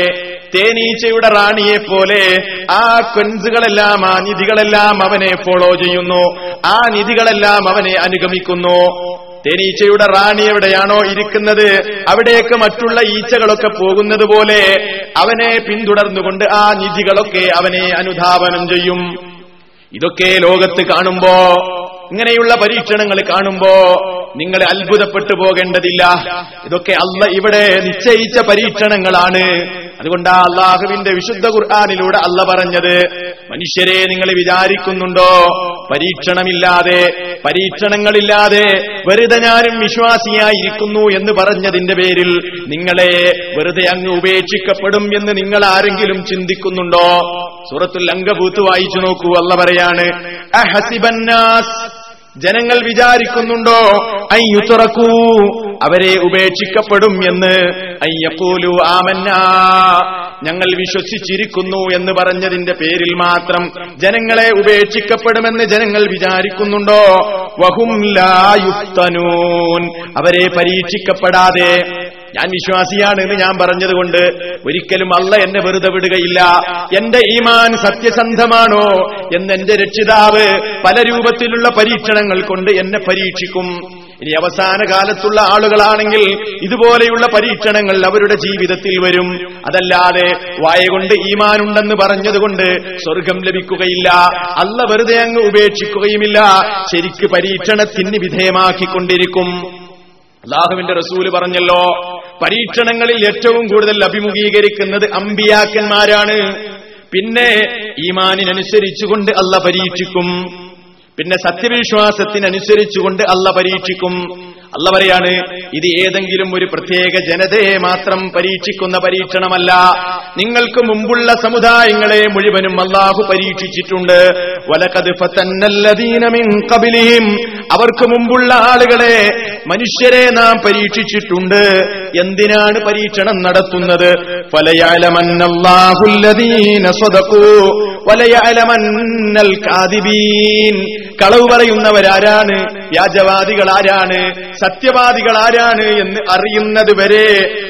തേനീച്ചയുടെ റാണിയെ പോലെ ആ കൊൻസുകളെല്ലാം ആ നിധികളെല്ലാം അവനെ ഫോളോ ചെയ്യുന്നു. ആ നിധികളെല്ലാം അവനെ അനുഗമിക്കുന്നു. തേനീച്ചയുടെ റാണി എവിടെയാണോ ഇരിക്കുന്നത് അവിടേക്ക് മറ്റുള്ള ഈച്ചകളൊക്കെ പോകുന്നത് പോലെ അവനെ പിന്തുടർന്നുകൊണ്ട് ആ നിധികളൊക്കെ അവനെ അനുധാവനം ചെയ്യും. ഇതൊക്കെ ലോകത്ത് കാണുമ്പോ ഇങ്ങനെയുള്ള പരീക്ഷണങ്ങൾ കാണുമ്പോ നിങ്ങൾ അത്ഭുതപ്പെട്ടു പോകേണ്ടതില്ല. ഇതൊക്കെ അല്ല ഇവിടെ നിശ്ചയിച്ച പരീക്ഷണങ്ങളാണ്. അതുകൊണ്ടാ അള്ളാഹുവിന്റെ വിശുദ്ധ ഖുർആാനിലൂടെ അല്ല പറഞ്ഞത് മനുഷ്യരെ നിങ്ങൾ വിചാരിക്കുന്നുണ്ടോ? പരീക്ഷണമില്ലാതെ പരീക്ഷണങ്ങളില്ലാതെ വെറുതെ ഞാനും വിശ്വാസിയായിരിക്കുന്നു എന്ന് പറഞ്ഞതിന്റെ പേരിൽ നിങ്ങളെ വെറുതെ അങ്ങ് ഉപേക്ഷിക്കപ്പെടും എന്ന് നിങ്ങൾ ആരെങ്കിലും ചിന്തിക്കുന്നുണ്ടോ? സൂറത്തുൽ അങ്കബൂത്ത് വായിച്ചു നോക്കൂ. അല്ല പറയാണ് ജനങ്ങൾ വിചാരിക്കുന്നുണ്ടോ? അയ്യുതുറക്കൂ അവരെ ഉപേക്ഷിക്കപ്പെടും എന്ന്. അയ്യപ്പോലു ആമന്ന. ഞങ്ങൾ വിശ്വസിച്ചിരിക്കുന്നു എന്ന് പറഞ്ഞതിന്റെ പേരിൽ മാത്രം ജനങ്ങളെ ഉപേക്ഷിക്കപ്പെടുമെന്ന് ജനങ്ങൾ വിചാരിക്കുന്നുണ്ടോ? വഹും ലാ യുഫ്തനൂൻ അവരെ പരീക്ഷിക്കപ്പെടാതെ ഞാൻ വിശ്വാസിയാണ് എന്ന് ഞാൻ പറഞ്ഞതുകൊണ്ട് ഒരിക്കലും അള്ള എന്നെ വെറുതെ വിടുകയില്ല. എന്റെ ഈമാൻ സത്യസന്ധമാണോ എന്ന് എന്റെ രക്ഷിതാവ് പല രൂപത്തിലുള്ള പരീക്ഷണങ്ങൾ കൊണ്ട് എന്നെ പരീക്ഷിക്കും. ഇനി അവസാന കാലത്തുള്ള ആളുകളാണെങ്കിൽ ഇതുപോലെയുള്ള പരീക്ഷണങ്ങൾ അവരുടെ ജീവിതത്തിൽ വരും. അതല്ലാതെ വായകൊണ്ട് ഈമാനുണ്ടെന്ന് പറഞ്ഞതുകൊണ്ട് സ്വർഗം ലഭിക്കുകയില്ല. അല്ല വെറുതെ അങ്ങ് ഉപേക്ഷിക്കുകയുമില്ല. ശരിക്ക് പരീക്ഷണത്തിന് വിധേയമാക്കിക്കൊണ്ടിരിക്കും. അള്ളാഹുവിന്റെ റസൂൽ പറഞ്ഞല്ലോ പരീക്ഷണങ്ങളിൽ ഏറ്റവും കൂടുതൽ അഭിമുഖീകരിക്കുന്നത് അമ്പിയാക്കന്മാരാണ്. പിന്നെ ഈമാനിനനുസരിച്ചുകൊണ്ട് അല്ല പരീക്ഷിക്കും. പിന്നെ സത്യവിശ്വാസത്തിനനുസരിച്ചുകൊണ്ട് അല്ല പരീക്ഷിക്കും. അല്ല പറയാണ് ഇത് ഏതെങ്കിലും ഒരു പ്രത്യേക ജനതയെ മാത്രം പരീക്ഷിക്കുന്ന പരീക്ഷണമല്ല. നിങ്ങൾക്ക് മുമ്പുള്ള സമുദായങ്ങളെ മുഴുവനും അള്ളാഹു പരീക്ഷിച്ചിട്ടുണ്ട്. ഖബലിഹിം അവർക്ക് മുമ്പുള്ള ആളുകളെ മനുഷ്യരെ നാം പരീക്ഷിച്ചിട്ടുണ്ട്. എന്തിനാണ് പരീക്ഷണം നടത്തുന്നത്? കളവ് പറയുന്നവരാരാണ്? വ്യാജവാദികൾ ആരാണ്? സത്യവാദികൾ ആരാണ് എന്ന് അറിയുന്നത് വരെ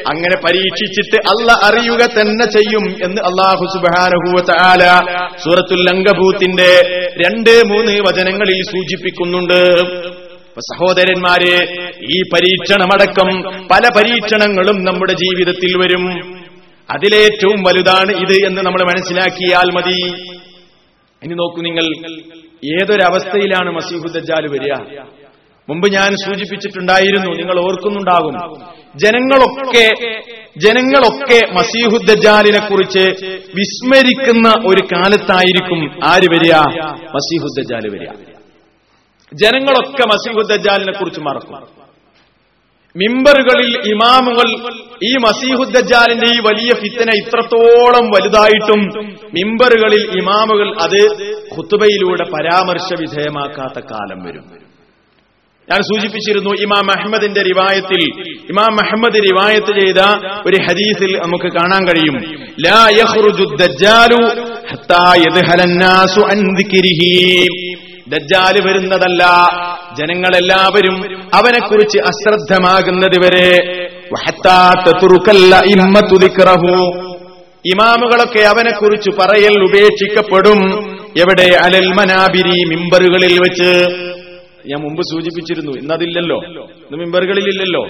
അങ്ങനെ പരീക്ഷിച്ചിട്ട് അല്ല അറിയുക തന്നെ ചെയ്യും എന്ന് അള്ളാഹു സുബാനഹുല സൂറത്തുൽ അങ്കഭൂത്തിന്റെ രണ്ട് മൂന്ന് വചനങ്ങളിൽ സൂചിപ്പിക്കുന്നുണ്ട്. സഹോദരന്മാരെ ഈ പരീക്ഷണമടക്കം പല പരീക്ഷണങ്ങളും നമ്മുടെ ജീവിതത്തിൽ വരും. അതിലേറ്റവും വലുതാണ് ഇത് എന്ന് നമ്മൾ മനസ്സിലാക്കിയാൽ മതി. ഇനി നോക്കൂ നിങ്ങൾ ഏതൊരവസ്ഥയിലാണ് മസീഹുദ്ജാൽ വരിക? മുമ്പ് ഞാൻ സൂചിപ്പിച്ചിട്ടുണ്ടായിരുന്നു നിങ്ങൾ ഓർക്കുന്നുണ്ടാകും ജനങ്ങളൊക്കെ ജനങ്ങളൊക്കെ മസീഹുദ്ജാലിനെ കുറിച്ച് വിസ്മരിക്കുന്ന ഒരു കാലത്തായിരിക്കും ആര് വരിക? മസീഹുദ്ദാൽ വരിക. ജനങ്ങളൊക്കെ മസീഹുദ്ദാലിനെ കുറിച്ച് മറക്കും. മിമ്പറുകളിൽ ഇമാമുകൾ ഈ മസീഹുദ്ദാലിന്റെ ഈ വലിയ ഫിത്തന ഇത്രത്തോളം വലുതായിട്ടും മിമ്പറുകളിൽ ഇമാമുകൾ അത് ഖുത്തുബയിലൂടെ പരാമർശ വിധേയമാക്കാത്ത കാലം വരും. ഞാൻ സൂചിപ്പിച്ചിരുന്നു ഇമാം അഹമ്മദിന്റെ റിവായത്തിൽ ഇമാം അഹമ്മദ് റിവായത്ത് ചെയ്ത ഒരു ഹദീസിൽ നമുക്ക് കാണാൻ കഴിയും. ലാ ദജ്ജാലു ഹത്താ യദ്ഹലന്നാസു അൻ ദജ്ജാൽ വരുന്നതല്ല. ജനങ്ങളെല്ലാവരും അവനെക്കുറിച്ച് അശ്രദ്ധമാകുന്നതുവരെ ഇമാമുകളൊക്കെ അവനെക്കുറിച്ച് പറയൽ ഉപേക്ഷിക്കപ്പെടും. എവിടെ? അലൽ മനാബിരി മിമ്പറുകളിൽ വെച്ച്. ഞാൻ മുമ്പ് സൂചിപ്പിച്ചിരുന്നു ഇന്നതില്ലല്ലോ. ഇന്ന് മിമ്പറുകളിലില്ലല്ലോ.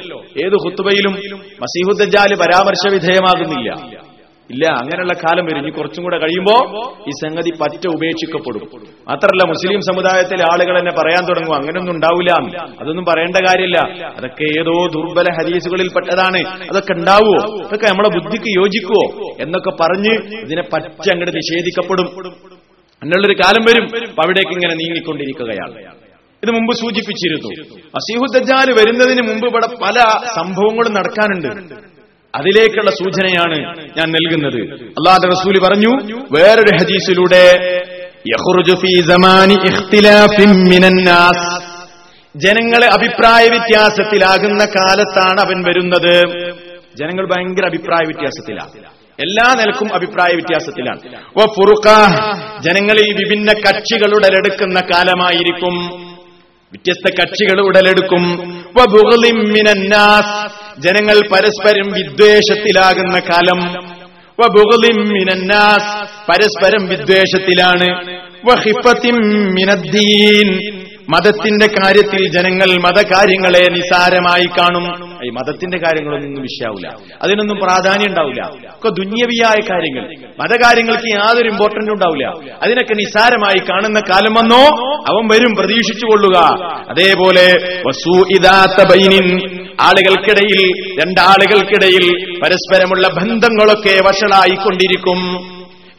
ഏത് ഹുത്തുബയിലും മസീഹുദ്ദാൽ പരാമർശ വിധേയമാകുന്നില്ല ഇല്ല അങ്ങനെയുള്ള കാലം വരും. ഇനി കുറച്ചും കൂടെ കഴിയുമ്പോ ഈ സംഗതി പറ്റ ഉപേക്ഷിക്കപ്പെടും. മാത്രമല്ല മുസ്ലിം സമുദായത്തിലെ ആളുകൾ എന്നെ പറയാൻ തുടങ്ങും. അങ്ങനെയൊന്നും ഉണ്ടാവില്ല അതൊന്നും പറയേണ്ട കാര്യമില്ല. അതൊക്കെ ഏതോ ദുർബല ഹദീസുകളിൽ പെട്ടതാണ്. അതൊക്കെ ഉണ്ടാവുമോ അതൊക്കെ നമ്മളെ ബുദ്ധിക്ക് യോജിക്കുവോ? എന്നൊക്കെ പറഞ്ഞ് ഇതിനെ പറ്റ അങ്ങോട്ട് നിഷേധിക്കപ്പെടും. എന്നുള്ളൊരു കാലം വരും. അവിടേക്ക് ഇങ്ങനെ നീങ്ങിക്കൊണ്ടിരിക്കുകയാണ്. ഇത് മുമ്പ് സൂചിപ്പിച്ചിരുന്നു. അസീഹുദ്ജാൽ വരുന്നതിന് മുമ്പ് ഇവിടെ പല സംഭവങ്ങളും നടക്കാനുണ്ട്. അതിലേക്കുള്ള സൂചനയാണ് ഞാൻ നൽകുന്നത്. അള്ളാഹ് റസൂലി പറഞ്ഞു വേറൊരു ഹദീസിലൂടെ ജനങ്ങളെ അഭിപ്രായ വ്യത്യാസത്തിലാകുന്ന കാലത്താണ് അവൻ വരുന്നത്. ജനങ്ങൾ ഭയങ്കര അഭിപ്രായ വ്യത്യാസത്തിലാണ് എല്ലാ നിലക്കും അഭിപ്രായ വ്യത്യാസത്തിലാണ്. ജനങ്ങളിൽ വിഭിന്ന കക്ഷികൾ ഉടലെടുക്കുന്ന കാലമായിരിക്കും. വ്യത്യസ്ത കക്ഷികൾ ഉടലെടുക്കും. ജനങ്ങൾ പരസ്പരം വിദ്വേഷത്തിലാകുന്ന കാലം. പരസ്പരം വിദ്വേഷത്തിലാണ്. മതത്തിന്റെ കാര്യത്തിൽ ജനങ്ങൾ മതകാര്യങ്ങളെ നിസാരമായി കാണും. ഈ മതത്തിന്റെ കാര്യങ്ങളൊന്നും വിഷയാവില്ല. അതിനൊന്നും പ്രാധാന്യം ഉണ്ടാവില്ല. ഒക്കെ ദുന്യവിയായ കാര്യങ്ങൾ. മതകാര്യങ്ങൾക്ക് യാതൊരു ഇമ്പോർട്ടന്റ് ഉണ്ടാവില്ല. അതിനൊക്കെ നിസാരമായി കാണുന്ന കാലം വന്നോ അവൻ വരും പ്രതീക്ഷിച്ചു കൊള്ളുക. അതേപോലെ ആളുകൾക്കിടയിൽ രണ്ടാളുകൾക്കിടയിൽ പരസ്പരമുള്ള ബന്ധങ്ങളൊക്കെ വഷളായിക്കൊണ്ടിരിക്കും.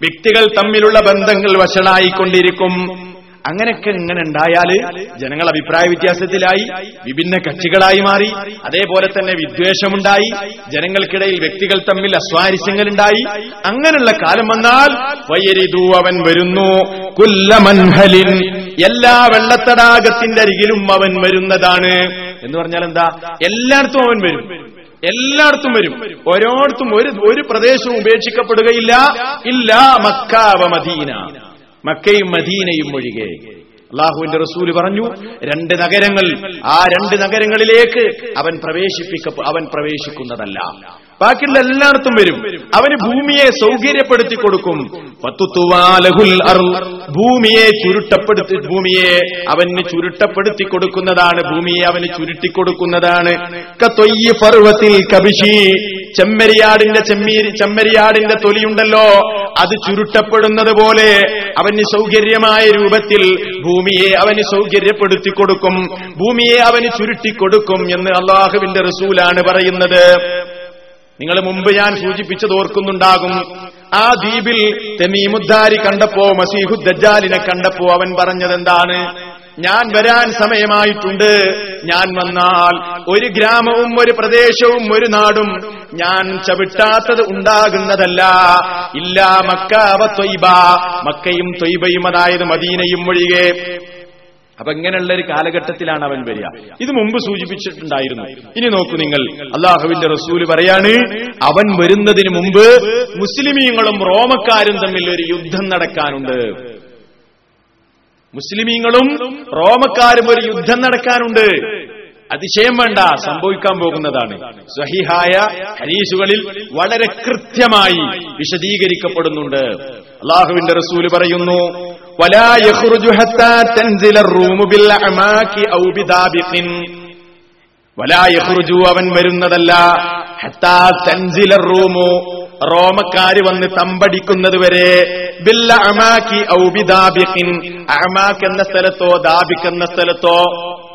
വ്യക്തികൾ തമ്മിലുള്ള ബന്ധങ്ങൾ വഷളായിക്കൊണ്ടിരിക്കും. അങ്ങനെയൊക്കെ ഇങ്ങനെ ഉണ്ടായാൽ ജനങ്ങൾ അഭിപ്രായ വ്യത്യാസത്തിലായി വിഭിന്ന കക്ഷികളായി മാറി അതേപോലെ തന്നെ വിദ്വേഷമുണ്ടായി ജനങ്ങൾക്കിടയിൽ വ്യക്തികൾ തമ്മിൽ അസ്വാരസ്യങ്ങൾ ഉണ്ടായി അങ്ങനെയുള്ള കാലം വന്നാൽ വയരിതു അവൻ വരുന്നു. കുല്ലമൻഹലിൻ എല്ലാ വെള്ളത്തടാകത്തിന്റെ അരികിലും അവൻ വരുന്നതാണ്. എന്ന് പറഞ്ഞാൽ എന്താ? എല്ലായിടത്തും അവൻ വരും. എല്ലായിടത്തും വരും. ഓരോടത്തും ഒരു ഒരു പ്രദേശവും ഉപേക്ഷിക്കപ്പെടുകയില്ല. ഇല്ല മക്കാവ മദീന. മക്കയും മദീനയും ഒഴികെ. അള്ളാഹുവിന്റെ റസൂൽ പറഞ്ഞു രണ്ട് നഗരങ്ങൾ ആ രണ്ട് നഗരങ്ങളിലേക്ക് അവൻ പ്രവേശിപ്പിക്ക അവൻ പ്രവേശിക്കുന്നതല്ല. ബാക്കിയുള്ള എല്ലായിടത്തും വരും. അവന് ഭൂമിയെ സൗകര്യപ്പെടുത്തി കൊടുക്കും. ഭൂമിയെ ചുരുട്ടപ്പെടുത്തി ഭൂമിയെ അവന് ചുരുട്ടപ്പെടുത്തി കൊടുക്കുന്നതാണ് ഭൂമിയെ അവന് ചുരുട്ടിക്കൊടുക്കുന്നതാണ്. കബിഷി ചെമ്മരിയാടിന്റെ ചെമ്മീരി ചെമ്മരിയാടിന്റെ തൊലിയുണ്ടല്ലോ. അത് ചുരുട്ടപ്പെടുന്നത് പോലെ അവന് സൗകര്യമായ രൂപത്തിൽ ഭൂമിയെ അവന് സൗകര്യപ്പെടുത്തി കൊടുക്കും. ഭൂമിയെ അവന് ചുരുട്ടി കൊടുക്കും എന്ന് അള്ളാഹുവിന്റെ റസൂലാണ് പറയുന്നത്. നിങ്ങൾ മുമ്പ് ഞാൻ സൂചിപ്പിച്ചത് ഓർക്കുന്നുണ്ടാകും. ആ ദ്വീപിൽ തെമീമുദ്ദാരി കണ്ടപ്പോ മസീഹു ദജ്ജാലിനെ കണ്ടപ്പോ അവൻ പറഞ്ഞതെന്താണ്? എന്താണ് ഞാൻ വരാൻ സമയമായിട്ടുണ്ട്. ഞാൻ വന്നാൽ ഒരു ഗ്രാമവും ഒരു പ്രദേശവും ഒരു നാടും ഞാൻ ചവിട്ടാത്തത് ഉണ്ടാകുന്നതല്ല. ഇല്ലാ മക്കാവ ത്വയ്ബ മക്കയും ത്വയ്ബയും അതായത് മദീനയും ഒഴികെ. അപ്പൊ ഇങ്ങനെയുള്ള ഒരു കാലഘട്ടത്തിലാണ് അവൻ വരിക. ഇത് മുമ്പ് സൂചിപ്പിച്ചിട്ടുണ്ടായിരുന്നു. ഇനി നോക്കൂ നിങ്ങൾ. അള്ളാഹുവിന്റെ റസൂൽ പറയാണ് അവൻ വരുന്നതിന് മുമ്പ് മുസ്ലിമീങ്ങളും റോമക്കാരും തമ്മിൽ ഒരു യുദ്ധം നടക്കാനുണ്ട്. മുസ്ലിമീങ്ങളും റോമക്കാരും ഒരു യുദ്ധം നടക്കാനുണ്ട്. അതിശയം വേണ്ട സംഭവിക്കാൻ പോകുന്നതാണ്. സഹിഹായ ഹരീസുകളിൽ വളരെ കൃത്യമായി വിശദീകരിക്കപ്പെടുന്നുണ്ട്. അള്ളാഹുവിന്റെ റസൂൽ പറയുന്നു അവൻ വരുന്നതല്ല റൂമു. റോമക്കാര് വന്ന് തമ്പടിക്കുന്നത് വരെ. ബില്ല അമാക്കി ഔബിദാബിഖിൻ അമാക്ക് എന്ന സ്ഥലത്തോ ദാബിഖ് എന്ന സ്ഥലത്തോ.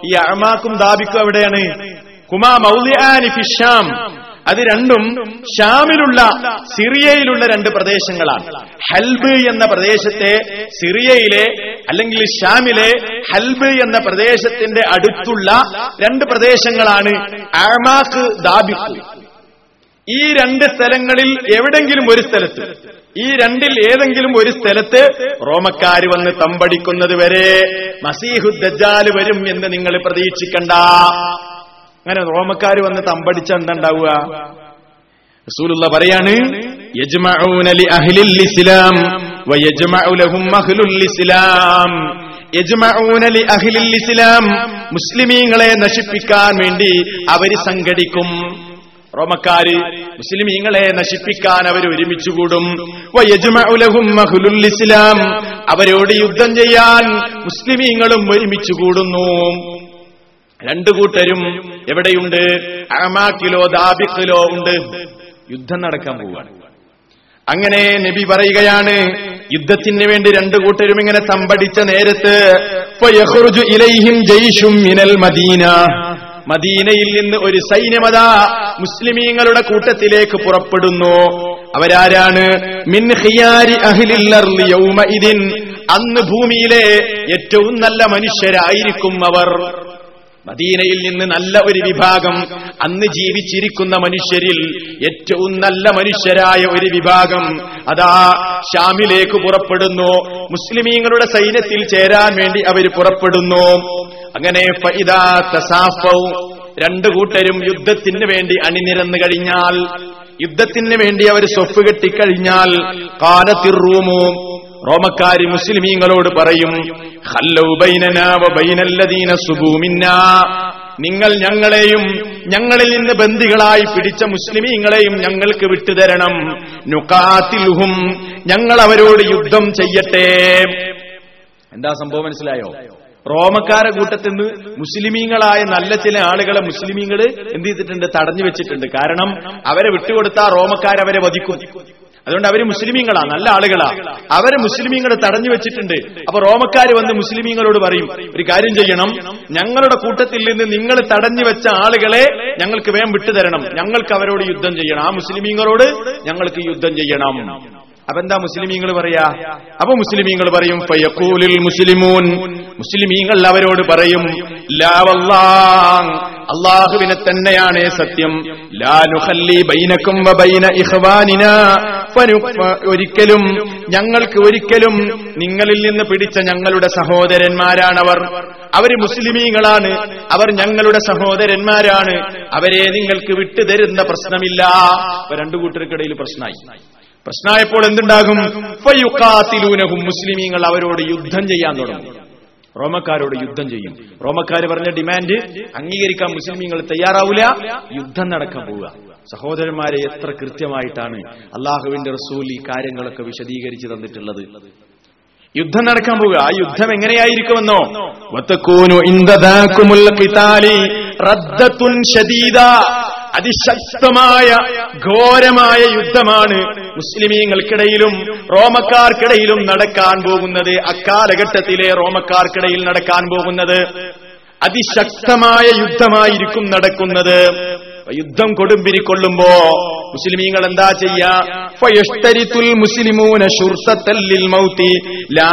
ഈ അമാക്കും ദാബിക്കും എവിടെയാണ്? കുമാ മൗലിയാനി ഫിഷാം അത് രണ്ടും ഷാമിലുള്ള സിറിയയിലുള്ള രണ്ട് പ്രദേശങ്ങളാണ്. ഹൽബ് എന്ന പ്രദേശത്തെ സിറിയയിലെ അല്ലെങ്കിൽ ഷാമിലെ ഹൽബ് എന്ന പ്രദേശത്തിന്റെ അടുത്തുള്ള രണ്ട് പ്രദേശങ്ങളാണ്. ആമാക്ക് ദാബിക്ക് ഈ രണ്ട് സ്ഥലങ്ങളിൽ എവിടെങ്കിലും ഒരു സ്ഥലത്ത് ഈ രണ്ടിൽ ഏതെങ്കിലും ഒരു സ്ഥലത്ത് റോമക്കാര് വന്ന് തമ്പടിക്കുന്നത് വരെ മസീഹുദ്ദാൽ വരും എന്ന് നിങ്ങൾ പ്രതീക്ഷിക്കണ്ട. അങ്ങനെ റോമക്കാര് വന്ന് തമ്പടിച്ച എന്തുണ്ടാവുക? റസൂലുള്ള പറയാണ് ഇസ്ലാം ഇസ്ലാം മുസ്ലിമീങ്ങളെ നശിപ്പിക്കാൻ വേണ്ടി അവർ സംഘടിക്കും. റോമക്കാര് മുസ്ലിമീങ്ങളെ നശിപ്പിക്കാൻ അവർ ഒരുമിച്ചുകൂടും. ഇസ്ലാം. അവരോട് യുദ്ധം ചെയ്യാൻ മുസ്ലിമീങ്ങളും ഒരുമിച്ചുകൂടുന്നു. രണ്ടു കൂട്ടരും എവിടെയുണ്ട്? അമാക്കിലോ ദാബിക്കിലോ ഉണ്ട്. യുദ്ധം നടക്കാൻ പോവുകയാണ്. അങ്ങനെ നബി പറയുകയാണ് യുദ്ധത്തിന് വേണ്ടി രണ്ടു കൂട്ടരും ഇങ്ങനെ തമ്പടിച്ച നേരത്ത് ഇലൈഹിം ജയ്ഷും മിനൽ മദീന. മദീനയിൽ നിന്ന് ഒരു സൈന്യമത മുസ്ലിമീങ്ങളുടെ കൂട്ടത്തിലേക്ക് പുറപ്പെടുന്നു. അവരാരാണ്? മിൻ യൗമഇദിൻ. അന്ന് ഭൂമിയിലെ ഏറ്റവും നല്ല മനുഷ്യരായിരിക്കും അവർ. മദീനയിൽ നിന്ന് നല്ല ഒരു വിഭാഗം അന്ന് ജീവിച്ചിരിക്കുന്ന മനുഷ്യരിൽ ഏറ്റവും നല്ല മനുഷ്യരായ ഒരു വിഭാഗം അതാ ഷാമിലേക്ക് പുറപ്പെടുന്നു. മുസ്ലിമീങ്ങളുടെ സൈന്യത്തിൽ ചേരാൻ വേണ്ടി അവർ പുറപ്പെടുന്നു. അങ്ങനെ തസാഫൗ രണ്ടു കൂട്ടരും യുദ്ധത്തിന് വേണ്ടി അണിനിരന്നു കഴിഞ്ഞാൽ യുദ്ധത്തിന് വേണ്ടി അവർ സ്വപ്പ് കെട്ടിക്കഴിഞ്ഞാൽ കാലത്തിറൂമോ റോമക്കാരി മുസ്ലിമീങ്ങളോട് പറയും "ഖല്ലൗ ബൈനനാ വ ബൈനല്ലദീന സുബൂമിന്നാ നിങ്ങൾ ഞങ്ങളെയും ഞങ്ങളിൽ നിന്ന് ബന്ദികളായി പിടിച്ച മുസ്ലിമീങ്ങളെയും ഞങ്ങൾക്ക് വിട്ടുതരണം. നുക്കാത്തിലുഹും ഞങ്ങൾ അവരോട് യുദ്ധം ചെയ്യട്ടെ. എന്താ സംഭവം മനസ്സിലായോ? റോമക്കാരെ കൂട്ടത്തിൽ നിന്ന് മുസ്ലിമീങ്ങളായ നല്ല ചില ആളുകളെ മുസ്ലിമീങ്ങൾ എന്ത് ചെയ്തിട്ടുണ്ട്? തടഞ്ഞു വെച്ചിട്ടുണ്ട്. കാരണം അവരെ വിട്ടുകൊടുത്താ റോമക്കാരവരെ വധിക്കും. അതുകൊണ്ട് അവർ മുസ്ലിമീങ്ങളാ നല്ല ആളുകളാ. അവരെ മുസ്ലിമീങ്ങളെ തടഞ്ഞു വെച്ചിട്ടുണ്ട്. അപ്പൊ റോമക്കാര് വന്ന് മുസ്ലിമീങ്ങളോട് പറയും ഒരു കാര്യം ചെയ്യണം. ഞങ്ങളുടെ കൂട്ടത്തിൽ നിന്ന് നിങ്ങൾ തടഞ്ഞു വെച്ച ആളുകളെ ഞങ്ങൾക്ക് വേം വിട്ടുതരണം. ഞങ്ങൾക്ക് അവരോട് യുദ്ധം ചെയ്യണം. ആ മുസ്ലിമീങ്ങളോട് ഞങ്ങൾക്ക് യുദ്ധം ചെയ്യണം. അപ്പൊ എന്താ മുസ്ലിമീങ്ങൾ പറയാ? അപ്പൊ മുസ്ലിമീങ്ങൾ പറയും ഫയഖൂലുൽ മുസ്ലിമൂൻ. മുസ്ലിമീങ്ങൾ അവരോട് പറയും അള്ളാഹുവിനെ തന്നെയാണ് സത്യം. ബൈനക്കും ഒരിക്കലും ഞങ്ങൾക്ക് ഒരിക്കലും നിങ്ങളിൽ നിന്ന് പിടിച്ച ഞങ്ങളുടെ സഹോദരന്മാരാണവർ. അവർ മുസ്ലിമീങ്ങളാണ്. അവർ ഞങ്ങളുടെ സഹോദരന്മാരാണ്. അവരെ നിങ്ങൾക്ക് വിട്ടുതരുന്ന പ്രശ്നമില്ല. രണ്ടു കൂട്ടർക്കിടയിൽ പ്രശ്നമായി പ്രശ്നമായപ്പോൾ എന്തുണ്ടാകും? മുസ്ലിമീങ്ങൾ അവരോട് യുദ്ധം ചെയ്യാൻ തുടങ്ങും. റോമക്കാരോട് യുദ്ധം ചെയ്യും. റോമക്കാർ പറഞ്ഞ ഡിമാൻഡ് അംഗീകരിക്കാൻ മുസ്ലിമീങ്ങൾ തയ്യാറാവില്ല യുദ്ധം നടക്കാൻ പോവുക. സഹോദരന്മാരെ എത്ര കൃത്യമായിട്ടാണ് അള്ളാഹുവിന്റെ റസൂൽ ഈ കാര്യങ്ങളൊക്കെ വിശദീകരിച്ചു തന്നിട്ടുള്ളത്. യുദ്ധം നടക്കാൻ പോവുക. ആ യുദ്ധം എങ്ങനെയായിരിക്കുമെന്നോ? വത്തക്കൂനു ഇന്ദാക്കുമുള്ള അതിശക്തമായ ഘോരമായ യുദ്ധമാണ് മുസ്ലിമീങ്ങൾക്കിടയിലും റോമക്കാർക്കിടയിലും നടക്കാൻ പോകുന്നത്. അക്കാലഘട്ടത്തിലെ റോമക്കാർക്കിടയിൽ നടക്കാൻ പോകുന്നത് അതിശക്തമായ യുദ്ധമായിരിക്കും നടക്കുന്നത്. യുദ്ധം കൊടുമ്പിരിക്കൊള്ളുമ്പോ മുസ്ലിമീങ്ങൾ എന്താ ചെയ്യാ? ഫയഷ്തരിത്തുൽ മുസ്ലിമൂന ഷുർസത്തല്ലിൽ മൗത്തി ലാ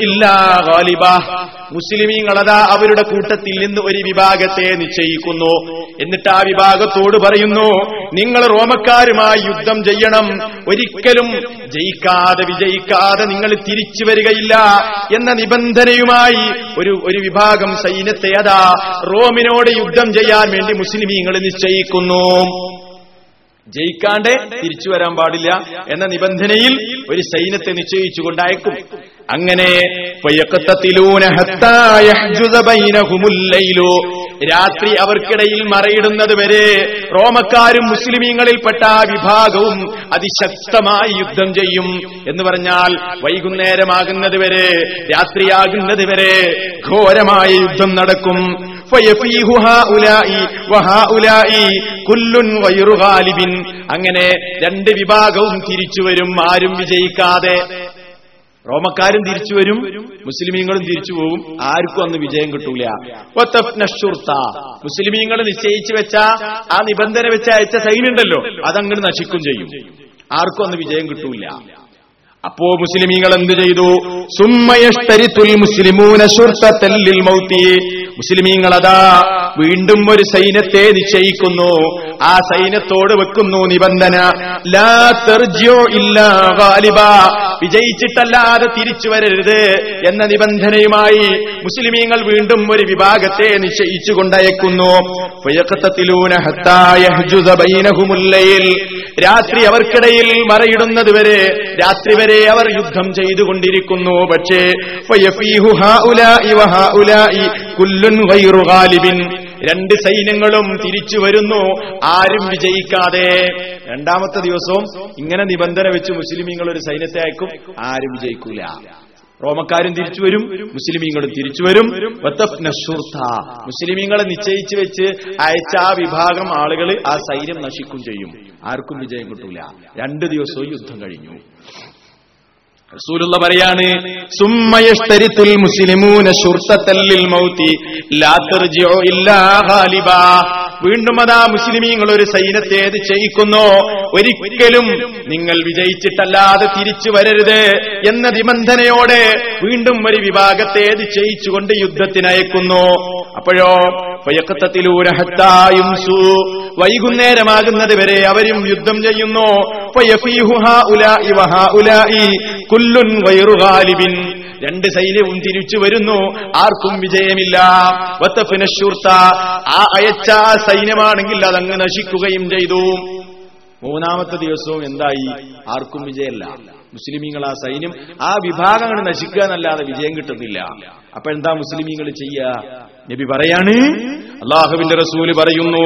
ഇല്ലാ ഗാലിബ. മുസ്ലിമീങ്ങളതാ അവരുടെ കൂട്ടത്തിൽ നിന്ന് ഒരു വിഭാഗത്തെ നിശ്ചയിക്കുന്നു. എന്നിട്ട് ആ വിഭാഗത്തോട് പറയുന്നു നിങ്ങൾ റോമക്കാരുമായി യുദ്ധം ചെയ്യണം. ഒരിക്കലും ജയിക്കാതെ വിജയിക്കാതെ നിങ്ങൾ തിരിച്ചു വരികയില്ല എന്ന നിബന്ധനയുമായി ഒരു ഒരു വിഭാഗം സൈന്യത്തെ അതാ റോമിനോട് യുദ്ധം ചെയ്യാൻ വേണ്ടി മുസ്ലിമീങ്ങൾ നിശ്ചയിക്കുന്നു. ജയിക്കാണ്ട് തിരിച്ചു വരാൻ പാടില്ല എന്ന നിബന്ധനയിൽ ഒരു സൈന്യത്തെ നിശ്ചയിച്ചുകൊണ്ട് അയക്കും. അങ്ങനെ. രാത്രി അവർക്കിടയിൽ മറയിടുന്നത് വരെ റോമക്കാരും മുസ്ലിമീങ്ങളിൽപ്പെട്ട ആ വിഭാഗവും അതിശക്തമായി യുദ്ധം ചെയ്യും എന്ന് പറഞ്ഞാൽ വൈകുന്നേരമാകുന്നത് വരെ രാത്രിയാകുന്നത് വരെ ഘോരമായ യുദ്ധം നടക്കും. അങ്ങനെ രണ്ട് വിഭാഗവും തിരിച്ചു വരും ആരും വിജയിക്കാതെ. റോമക്കാരും തിരിച്ചു വരും മുസ്ലിമീങ്ങളും തിരിച്ചു പോകും ആർക്കും അന്ന് വിജയം കിട്ടൂല. മുസ്ലിമീങ്ങൾ നിശ്ചയിച്ചു വെച്ച ആ നിബന്ധന വെച്ച് അയച്ച സൈനുണ്ടല്ലോ അതങ്ങ് നശിക്കും ചെയ്യും. ആർക്കും അന്ന് വിജയം കിട്ടൂല. അപ്പോ മുസ്ലിമീങ്ങൾ എന്ത് ചെയ്തു? സുമ്മയഷ്തരിത്തുൽ മുസ്ലിമൂന ശുർത്തല്ലിൽ മൗത്തി മുസ്ലിമീങ്ങൾ അതാ വീണ്ടും ഒരു സൈന്യത്തെ നിശ്ചയിക്കുന്നു. ആ സൈന്യത്തോട് വെക്കുന്നു നിബന്ധന ലാ ഗാലിബ വിജയിച്ചിട്ടല്ലാതെ തിരിച്ചു വരരുത് എന്ന നിബന്ധനയുമായി മുസ്ലിമീങ്ങൾ വീണ്ടും ഒരു വിഭാഗത്തെ നിശ്ചയിച്ചു കൊണ്ടയക്കുന്നു രാത്രി അവർക്കിടയിൽ മറയിടുന്നത് വരെ രാത്രി വരെ അവർ യുദ്ധം ചെയ്തുകൊണ്ടിരിക്കുന്നു. പക്ഷേ. രണ്ട് സൈന്യങ്ങളും തിരിച്ചു വരുന്നു ആരും വിജയിക്കാതെ. രണ്ടാമത്തെ ദിവസവും ഇങ്ങനെ നിബന്ധന വെച്ച് മുസ്ലിമീങ്ങൾ ഒരു സൈന്യത്തെ അയക്കും ആരും വിജയിക്കൂല. റോമക്കാരും തിരിച്ചു വരും മുസ്ലിമീങ്ങളും തിരിച്ചു വരും. മുസ്ലിമീങ്ങളെ നിശ്ചയിച്ചു വെച്ച് അയച്ച ആ വിഭാഗം ആളുകൾ ആ സൈന്യം നശിക്കും ചെയ്യും. ആർക്കും വിജയം കിട്ടൂല. രണ്ട് ദിവസവും യുദ്ധം കഴിഞ്ഞു. റസൂലുള്ള പറയാണ് മുസ്ലിമൂന ലാ ഇല്ലാ ഗാലിബാ. വീണ്ടും അതാ മുസ്ലിമീങ്ങൾ ഒരു സൈന്യത്തെ നിശ്ചയിക്കുന്നു ഒരിക്കലും നിങ്ങൾ വിജയിച്ചിട്ടല്ലാതെ തിരിച്ചു വരരുത് എന്ന നിബന്ധനയോടെ വീണ്ടും ഒരു വിഭാഗത്തെ നിശ്ചയിച്ചുകൊണ്ട് യുദ്ധത്തിനയക്കുന്നു അപ്പോഴോ പയക്കത്തത്തിലൂരഹത്തായും സു വൈകുന്നേരമാകുന്നത് വരെ അവരും യുദ്ധം ചെയ്യുന്നു. ഫയഫീഹു ഹാഉലാഇ വഹാഉലാഇ കുല്ലുൻ ഗൈറു ഗാലിബിൻ. രണ്ട് സൈന്യവും തിരിച്ചു വരുന്നു. ആർക്കും വിജയമില്ല. ആ അയച്ച സൈന്യമാണെങ്കിൽ അതങ്ങ് നശിക്കുകയും ചെയ്തു. മൂന്നാമത്തെ ദിവസവും എന്തായി? ആർക്കും വിജയമല്ല. മുസ്ലിമീങ്ങൾ ആ സൈന്യം ആ വിഭാഗങ്ങൾ നശിക്കുക എന്നല്ലാതെ വിജയം കിട്ടുന്നില്ല. അപ്പൊ എന്താ മുസ്ലിമീങ്ങൾ ചെയ്യുക നബി പറയാണ് അള്ളാഹുവിന്റെ റസൂൽ പറയുന്നു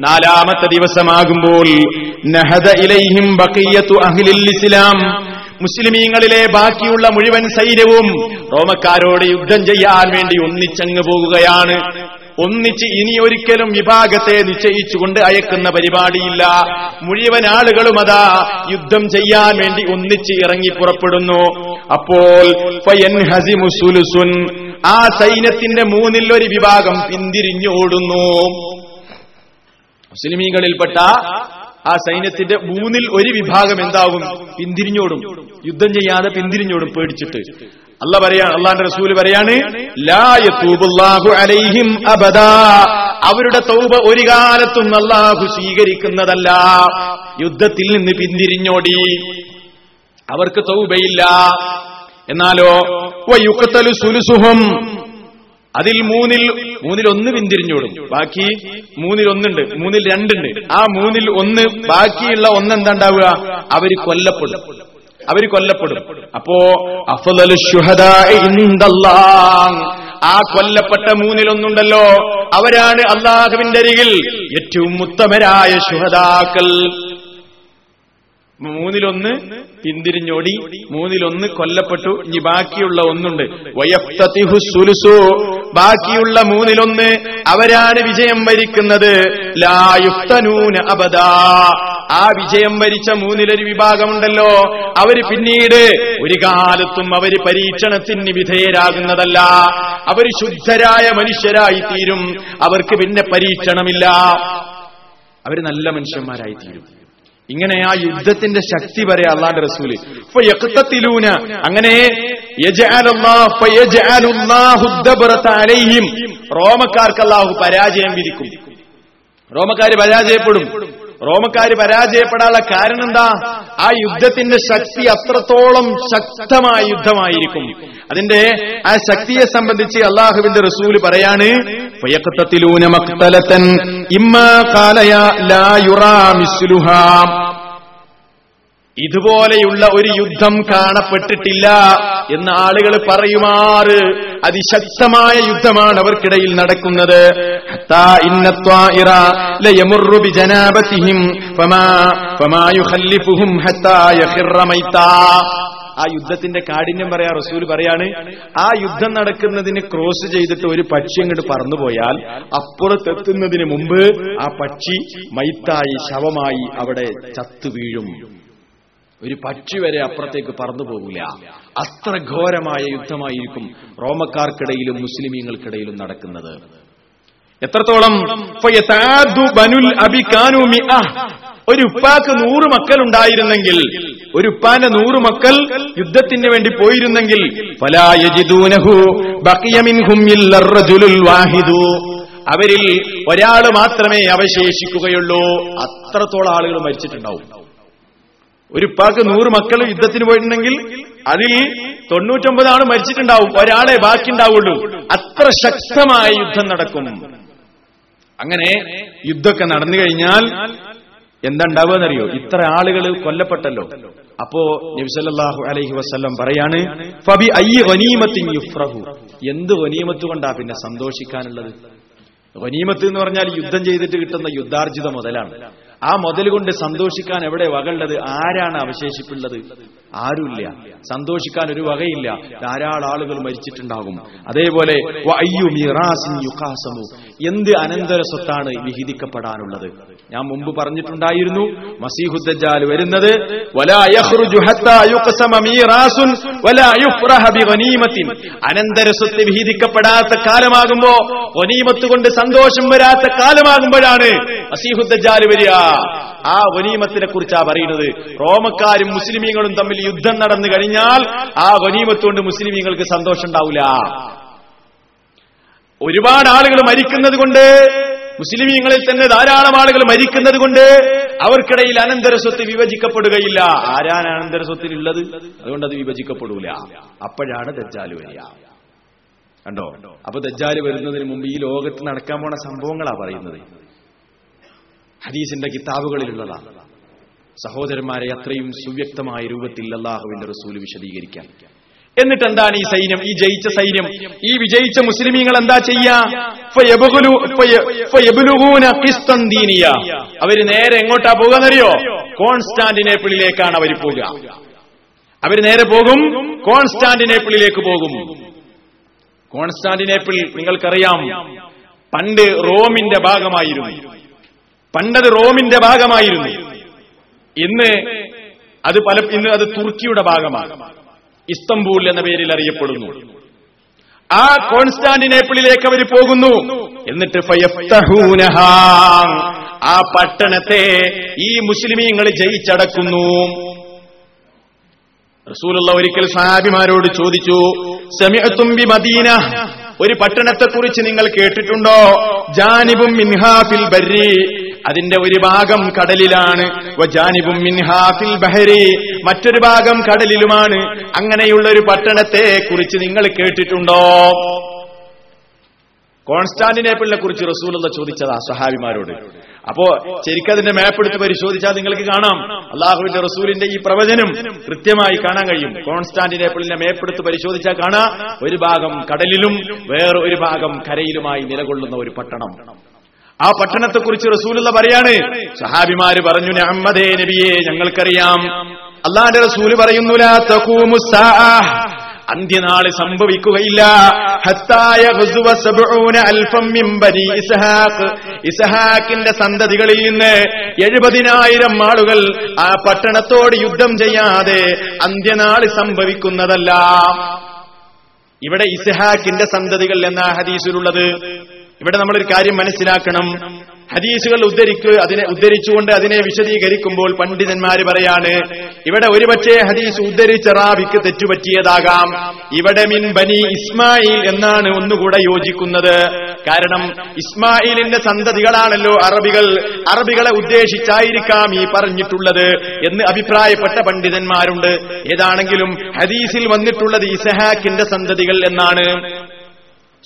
നാലാമത്തെ ദിവസമാകുമ്പോൾ ഇസ്ലാം. മുസ്ലിമീങ്ങളിലെ ബാക്കിയുള്ള മുഴുവൻ സൈന്യവും റോമക്കാരോട് യുദ്ധം ചെയ്യാൻ വേണ്ടി ഒന്നിച്ചങ്ങ് പോകുകയാണ്. ഒന്നിച്ച് ഇനി ഒരിക്കലും വിഭാഗത്തെ നിശ്ചയിച്ചുകൊണ്ട് അയക്കുന്ന പരിപാടിയില്ല. മുഴുവൻ ആളുകളും അതാ യുദ്ധം ചെയ്യാൻ വേണ്ടി ഒന്നിച്ച് ഇറങ്ങി പുറപ്പെടുന്നു. അപ്പോൾ. ആ സൈന്യത്തിന്റെ മൂന്നിൽ ഒരു വിഭാഗം പിന്തിരിഞ്ഞോടുന്നു. മുസ്ലിമീങ്ങളിൽപ്പെട്ട ആ സൈന്യത്തിന്റെ മൂന്നിൽ ഒരു വിഭാഗം എന്താകും? പിന്തിരിഞ്ഞോടും. യുദ്ധം ചെയ്യാതെ പിന്തിരിഞ്ഞോടും പേടിച്ചിട്ട്. അല്ല പറയാ അള്ളാന്റെ റസൂൽ പറയാണ് അലൈഹിം അബദാ. അവരുടെ തൗബ ഒരു കാലത്തും അള്ളാഹു സ്വീകരിക്കുന്നതല്ല. യുദ്ധത്തിൽ നിന്ന് പിന്തിരിഞ്ഞോടി. അവർക്ക് തൗബയില്ല. എന്നാലോ സുലുസുഹം അതിൽ മൂന്നിൽ മൂന്നിൽ ഒന്ന് പിന്തിരിഞ്ഞോടും. ബാക്കി മൂന്നിൽ ഒന്നുണ്ട് മൂന്നിൽ രണ്ടുണ്ട്. ആ മൂന്നിൽ ഒന്ന് ബാക്കിയുള്ള ഒന്ന് ഉണ്ടാവുക അവർ കൊല്ലപ്പെടും. അവർ കൊല്ലപ്പെടും. അപ്പോ. ആ കൊല്ലപ്പെട്ട മൂന്നിലൊന്നുണ്ടല്ലോ. അവരാണ് അള്ളാഹുവിന്റെ അരികിൽ ഏറ്റവും ഉത്തമരായ ശുഹദാക്കൾ. മൂന്നിലൊന്ന് പിന്തിരിഞ്ഞോടി മൂന്നിലൊന്ന് കൊല്ലപ്പെട്ടു ഇനി ബാക്കിയുള്ള ഒന്നുണ്ട്. വയഫ്തതിഹു സുലുസു. ബാക്കിയുള്ള മൂന്നിലൊന്ന് അവരാണ് വിജയം വരിക്കുന്നത്. അബദാ. ആ വിജയം വരിച്ച മൂന്നിലൊരു വിഭാഗമുണ്ടല്ലോ. അവർ പിന്നീട് ഒരു കാലത്തും അവർ പരീക്ഷണത്തിന് വിധേയരാകുന്നതല്ല. അവർ ശുദ്ധരായ മനുഷ്യരായി തീരും അവർക്ക് പിന്നെ പരീക്ഷണമില്ല. അവർ നല്ല മനുഷ്യന്മാരായി തീരും ഇങ്ങനെ ആ യുദ്ധത്തിന്റെ ശക്തി വരെ അള്ളാന്റെ റസൂൽ. ഫയഖ്തത്തിലൂന അങ്ങനെ റോമക്കാർക്ക് അല്ലാഹു പരാജയം വിധിക്കും. റോമക്കാര് പരാജയപ്പെടും. റോമക്കാര് പരാജയപ്പെടാനുള്ള കാരണം എന്താ? ആ യുദ്ധത്തിന്റെ ശക്തി അത്രത്തോളം ശക്തമായ യുദ്ധമായിരിക്കും. അതിന്റെ ആ ശക്തിയെ സംബന്ധിച്ച് അള്ളാഹുവിന്റെ റസൂൽ പറയാണ് ഇമ്മ ഖാലയ ലാ യുറാ മിസ്ലുഹാ. ഇതുപോലെയുള്ള ഒരു യുദ്ധം കാണപ്പെട്ടിട്ടില്ല എന്ന് ആളുകൾ പറയുമാറ്. അതിശക്തമായ യുദ്ധമാണ് അവർക്കിടയിൽ നടക്കുന്നത്. ആ യുദ്ധത്തിന്റെ കാഠിന്യം പറയാ റസൂൽ പറയാണ് ആ യുദ്ധം നടക്കുന്നതിന് ക്രോസ് ചെയ്തിട്ട് ഒരു പക്ഷി അങ്ങോട്ട് പറന്നുപോയാൽ അപ്പുറത്തെത്തുന്നതിന് മുമ്പ് ആ പക്ഷി മൈത്തായി ശവമായി അവിടെ ചത്തു വീഴും ഒരു പക്ഷി വരെ അപ്പുറത്തേക്ക് പറന്നു പോകില്ല. അത്ര ഘോരമായ യുദ്ധമായിരിക്കും റോമക്കാർക്കിടയിലും മുസ്ലിമീങ്ങൾക്കിടയിലും നടക്കുന്നത്. എത്രത്തോളം. ഒരു ഉപ്പാക്ക് നൂറ് മക്കൾ ഉണ്ടായിരുന്നെങ്കിൽ ഒരു ഉപ്പാന്റെ നൂറ് മക്കൾ യുദ്ധത്തിന് വേണ്ടി പോയിരുന്നെങ്കിൽ അവരിൽ ഒരാൾ മാത്രമേ അവശേഷിക്കുകയുള്ളൂ. അത്രത്തോളം ആളുകൾ മരിച്ചിട്ടുണ്ടാവും. ഒരു ഉപ്പാക്ക് നൂറ് മക്കൾ യുദ്ധത്തിന് പോയിട്ടുണ്ടെങ്കിൽ അതിൽ തൊണ്ണൂറ്റൊമ്പതാണ് മരിച്ചിട്ടുണ്ടാവും. ഒരാളെ ബാക്കി ഉണ്ടാവുള്ളൂ അത്ര ശക്തമായ യുദ്ധം നടക്കും. അങ്ങനെ യുദ്ധമൊക്കെ നടന്നു കഴിഞ്ഞാൽ എന്താ ഉണ്ടാവുകയെന്നറിയോ ഇത്ര ആളുകൾ കൊല്ലപ്പെട്ടല്ലോ. അപ്പോ നബിസല്ലാഹു അലൈഹി വസ്ല്ലം പറയാണ് ഫബി യുഫ്രഹു എന്ത് വനീമത്ത് കൊണ്ടാ പിന്നെ സന്തോഷിക്കാനുള്ളത്? വനീമത്ത് എന്ന് പറഞ്ഞാൽ യുദ്ധം ചെയ്തിട്ട് കിട്ടുന്ന യുദ്ധാർജിത മുതലാണ്. ആ മുതൽ കൊണ്ട് സന്തോഷിക്കാൻ എവിടെ വകളുള്ളത് ആരാണ് അവശേഷിപ്പുള്ളത്? ആരുമില്ല. സന്തോഷിക്കാൻ ഒരു വകയില്ല. ധാരാളം ആളുകൾ മരിച്ചിട്ടുണ്ടാകും. അതേപോലെ. എന്ത് അനന്തര സ്വത്താണ് വിഹിതിക്കപ്പെടാനുള്ളത്? ഞാൻ മുമ്പ് പറഞ്ഞിട്ടുണ്ടായിരുന്നു മസീഹുദ്ദാൽ വരുന്നത് അനന്തര സ്വത്ത് വിഹിതിക്കപ്പെടാത്ത കാലമാകുമ്പോ ഒനീമത്ത് കൊണ്ട് സന്തോഷം വരാത്ത കാലമാകുമ്പോഴാണ് മസീഹുദ്ദാൽ വരിക. ആ ഒനീമത്തിനെ കുറിച്ചാ പറയുന്നത്. റോമക്കാരും മുസ്ലിമീങ്ങളും തമ്മിൽ യുദ്ധം നടന്നു കഴിഞ്ഞാൽ ആ വനീമത്ത് കൊണ്ട് മുസ്ലിമീങ്ങൾക്ക് സന്തോഷം ഉണ്ടാവില്ല ഒരുപാട് ആളുകൾ മരിക്കുന്നത് കൊണ്ട് മുസ്ലിമീങ്ങളിൽ തന്നെ ധാരാളം ആളുകൾ മരിക്കുന്നത് കൊണ്ട് അവർക്കിടയിൽ അനന്തര സ്വത്ത് വിഭജിക്കപ്പെടുകയില്ല. ആരാണ് അനന്തര സ്വത്തിലുള്ളത്? അതുകൊണ്ട് അത് വിഭജിക്കപ്പെടൂല. അപ്പോഴാണ് ദജ്ജാൽ വരിക. കണ്ടോ? അപ്പൊ ദജ്ജാൽ വരുന്നതിന് മുമ്പ് ഈ ലോകത്ത് നടക്കാൻ പോണ സംഭവങ്ങളാ പറയുന്നത്. ഹദീസിന്റെ കിതാബുകളിലുള്ളതാണ്. സഹോദരന്മാരെ അത്രയും സുവ്യക്തമായ രൂപത്തിൽ അള്ളാഹുവിന്റെ റസൂൽ വിശദീകരിക്കാൻ എന്നിട്ട് എന്താണ് ഈ സൈന്യം? ഈ ജയിച്ച സൈന്യം ഈ വിജയിച്ച മുസ്ലിമീങ്ങൾ എന്താ ചെയ്യാ. അവർ നേരെ എങ്ങോട്ടാ പോകുന്നറിയോ? കോൺസ്റ്റാന്റിനേപ്പിളിലേക്കാണ് അവർ പോകുക അവർ നേരെ പോകും കോൺസ്റ്റാന്റിനേപ്പിളിലേക്ക് പോകും. കോൺസ്റ്റാന്റിനേപ്പിൾ നിങ്ങൾക്കറിയാം പണ്ട് റോമിന്റെ ഭാഗമായിരുന്നു. പണ്ടത് റോമിന്റെ ഭാഗമായിരുന്നു. ഇന്ന് അത് പല ഇന്ന് അത് തുർക്കിയുടെ ഭാഗമാണ്. ഇസ്തംബൂൾ എന്ന പേരിൽ അറിയപ്പെടുന്നു. ആ കോൺസ്റ്റാന്റിനേപ്പിളിലേക്ക് അവർ പോകുന്നു. എന്നിട്ട്. ആ പട്ടണത്തെ ഈ മുസ്ലിമീങ്ങൾ ജയിച്ചടക്കുന്നു. റസൂലുള്ള ഒരിക്കൽ സഹാബിമാരോട് ചോദിച്ചു സമയത്തുംബി മദീന ഒരു പട്ടണത്തെക്കുറിച്ച് നിങ്ങൾ കേട്ടിട്ടുണ്ടോ? ജാനിബും മിൻഹാഫിൽ ബർരി. അതിന്റെ ഒരു ഭാഗം കടലിലാണ്. ബഹരി. മറ്റൊരു ഭാഗം കടലിലുമാണ്. അങ്ങനെയുള്ള ഒരു പട്ടണത്തെ കുറിച്ച് നിങ്ങൾ കേട്ടിട്ടുണ്ടോ? കോൺസ്റ്റാന്റിനേപ്പിളിനെ കുറിച്ച് റസൂലുള്ള ചോദിച്ചതാ സഹാബിമാരോട് അപ്പോ ശരിക്കതിന്റെ മാപ്പ് എടുത്ത് പരിശോധിച്ചാൽ നിങ്ങൾക്ക് കാണാം. അള്ളാഹുവിന്റെ റസൂലിന്റെ ഈ പ്രവചനം കൃത്യമായി കാണാൻ കഴിയും. കോൺസ്റ്റാന്റിനേപ്പിളിന്റെ മാപ്പ് എടുത്ത് പരിശോധിച്ചാൽ കാണാം. ഒരു ഭാഗം കടലിലും വേറെ ഒരു ഭാഗം കരയിലുമായി നിലകൊള്ളുന്ന ഒരു പട്ടണം. ആ പട്ടണത്തെക്കുറിച്ച് റസൂലുള്ള പറയാണ്. സഹാബിമാര് പറഞ്ഞു അഹമ്മദേ നബിയെ ഞങ്ങൾക്കറിയാം. അള്ളാന്റെ റസൂൽ പറയുന്നു. അന്ത്യനാൾ സംഭവിക്കുകയില്ല. ഇസ്ഹാഖിന്റെ സന്തതികളിൽ നിന്ന് എഴുപതിനായിരം ആളുകൾ ആ പട്ടണത്തോട് യുദ്ധം ചെയ്യാതെ അന്ത്യനാൾ സംഭവിക്കുന്നതല്ല. ഇവിടെ ഇസ്ഹാഖിന്റെ സന്തതികൾ എന്ന ഹദീസിലുള്ളത്? ഇവിടെ നമ്മളൊരു കാര്യം മനസ്സിലാക്കണം. ഹദീസുകൾ ഉദ്ധരിക്കുക അതിനെ ഉദ്ധരിച്ചുകൊണ്ട് അതിനെ വിശദീകരിക്കുമ്പോൾ പണ്ഡിതന്മാർ പറയാണ് ഇവിടെ ഒരുപക്ഷെ ഹദീസ് ഉദ്ധരിച്ച റാവിക്ക് തെറ്റുപറ്റിയതാകാം. ഇവിടെ മിൻ ബനി ഇസ്മായിൽ എന്നാണ് ഒന്നുകൂടെ യോജിക്കുന്നത്. കാരണം ഇസ്മായിലിന്റെ സന്തതികളാണല്ലോ അറബികൾ. അറബികളെ ഉദ്ദേശിച്ചായിരിക്കാം ഈ പറഞ്ഞിട്ടുള്ളത് എന്ന് അഭിപ്രായപ്പെട്ട പണ്ഡിതന്മാരുണ്ട്. ഏതാണെങ്കിലും ഹദീസിൽ വന്നിട്ടുള്ളത് ഇസഹാക്കിന്റെ സന്തതികൾ എന്നാണ്.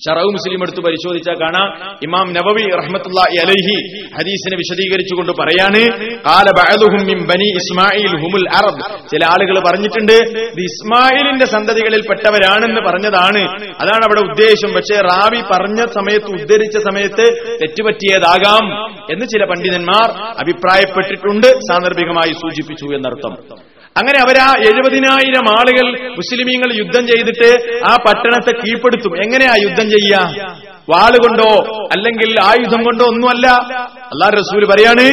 ഷറവ് മുസ്ലിം എടുത്ത് പരിശോധിച്ചാൽ കാണാം. ഇമാം നബവി റഹ്മത്തുള്ള അലൈഹി ഹദീസിനെ വിശദീകരിച്ചുകൊണ്ട് പറയാണ് ഇസ്മായിൽ ഹുമുൽ അറബ് ചില ആളുകൾ പറഞ്ഞിട്ടുണ്ട് ഇസ്മായിലിന്റെ സന്തതികളിൽപ്പെട്ടവരാണെന്ന് പറഞ്ഞതാണ്. അതാണ് അവിടെ ഉദ്ദേശം. പക്ഷേ റാവി പറഞ്ഞ സമയത്ത് ഉദ്ധരിച്ച സമയത്ത് തെറ്റുപറ്റിയതാകാം എന്ന് ചില പണ്ഡിതന്മാർ അഭിപ്രായപ്പെട്ടിട്ടുണ്ട് സാന്ദർഭികമായി സൂചിപ്പിച്ചു എന്നർത്ഥം. അങ്ങനെ അവരാ എഴുപതിനായിരം ആളുകൾ മുസ്ലിമീങ്ങൾ യുദ്ധം ചെയ്തിട്ട് ആ പട്ടണത്തെ കീഴ്പ്പെടുത്തും. എങ്ങനെയാ യുദ്ധം ചെയ്യുക വാളുകൊണ്ടോ അല്ലെങ്കിൽ ആയുധം കൊണ്ടോ ഒന്നുമല്ല. അള്ളാഹ് റസൂൽ പറയാണ്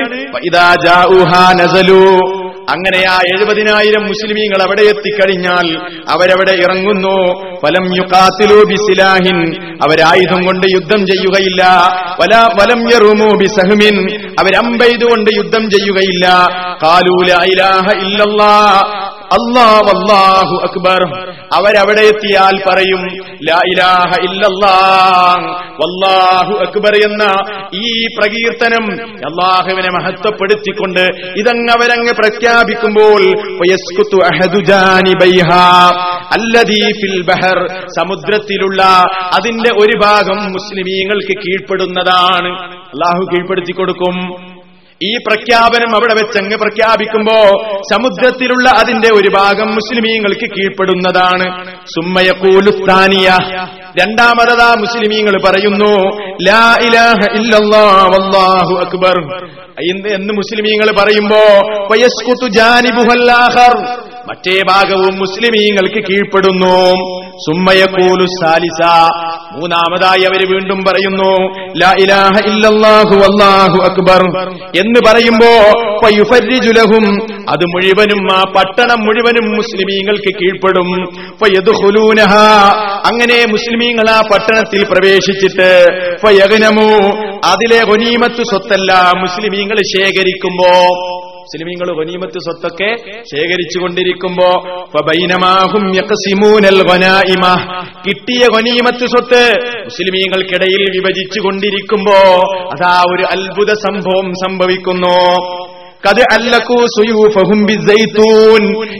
അങ്ങനെ ആ എഴുപതിനായിരം മുസ്ലിമീങ്ങൾ അവിടെ എത്തിക്കഴിഞ്ഞാൽ അവരവിടെ ഇറങ്ങുന്നു. ഫലം യുക്കാത്തിലു ബിസിലാഹിൻ. അവരായുധം കൊണ്ട് യുദ്ധം ചെയ്യുകയില്ല. വല വലം യറുമു ബിസഹ്മിൻ. അവരമ്പെയ്തുകൊണ്ട് യുദ്ധം ചെയ്യുകയില്ല. കാലൂല ഇലാഹ ഇല്ലല്ലാ. അല്ലാഹ് അല്ലാഹു അക്ബർ. അവരവിടെ എത്തിയാൽ പറയും ലാ ഇലാഹ വല്ലാഹു അക്ബർ എന്ന ഈ പ്രകീർത്തനം അള്ളാഹുവിനെ മഹത്വപ്പെടുത്തിക്കൊണ്ട് ഇതങ്ങ് അവരങ്ങ് പ്രഖ്യാപിക്കുമ്പോൾ സമുദ്രത്തിലുള്ള അതിന്റെ ഒരു ഭാഗം മുസ്ലിമീങ്ങൾക്ക് കീഴ്പ്പെടുന്നതാണ്. അള്ളാഹു കീഴ്പ്പെടുത്തി കൊടുക്കും ഈ പ്രഖ്യാപനം അവിടെ വെച്ചങ്ങ് പ്രഖ്യാപിക്കുമ്പോ സമുദ്രത്തിലുള്ള അതിന്റെ ഒരു ഭാഗം മുസ്ലിമീങ്ങൾക്ക് കീഴ്പ്പെടുന്നതാണ്. സുമ്മയക്കൂലുത്താനിയ രണ്ടാമതാ മുസ്ലിമീങ്ങൾ പറയുന്നു അക്ബർ. എന്ന് മുസ്ലിമീങ്ങൾ പറയുമ്പോ ജാനിബുഹല്ലാഹർ. മറ്റേ ഭാഗവും മുസ്ലിമീങ്ങൾക്ക് കീഴ്പ്പെടുന്നു. സുമ്മയക്കൂലു സാലിസ. മൂന്നാമതായി അവർ വീണ്ടും പറയുന്നു ലാ ഇലാഹ ഇല്ലല്ലാഹു അല്ലാഹു അക്ബർ. എന്ന് പറയുമ്പോ ഫയുഫരിജുലഹും അത് മുഴുവനും ആ പട്ടണം മുഴുവനും മുസ്ലിമീങ്ങൾക്ക് കീഴ്പ്പെടും. ഫയദ്ഖുലൂനഹ അങ്ങനെ മുസ്ലിമീങ്ങൾ ആ പട്ടണത്തിൽ പ്രവേശിച്ചിട്ട് ഫയഗ്നമു അതിലെ ഗനീമത്ത് സ്വത്തല്ല മുസ്ലിമീങ്ങൾ ശേഖരിക്കുമ്പോ മുസ്ലിമീങ്ങൾ ഗനീമത്ത് സ്വത്തൊക്കെ ശേഖരിച്ചു കൊണ്ടിരിക്കുമ്പോ ഫബൈനമാഹും യഖ്സിമൂനൽ കിട്ടിയ ഗനീമത്ത് സ്വത്ത് മുസ്ലിമീങ്ങൾക്കിടയിൽ വിഭജിച്ചു കൊണ്ടിരിക്കുമ്പോ അതാ ഒരു അത്ഭുത സംഭവം സംഭവിക്കുന്നു. കത് അല്ലക്കൂ സുയൂഫഹും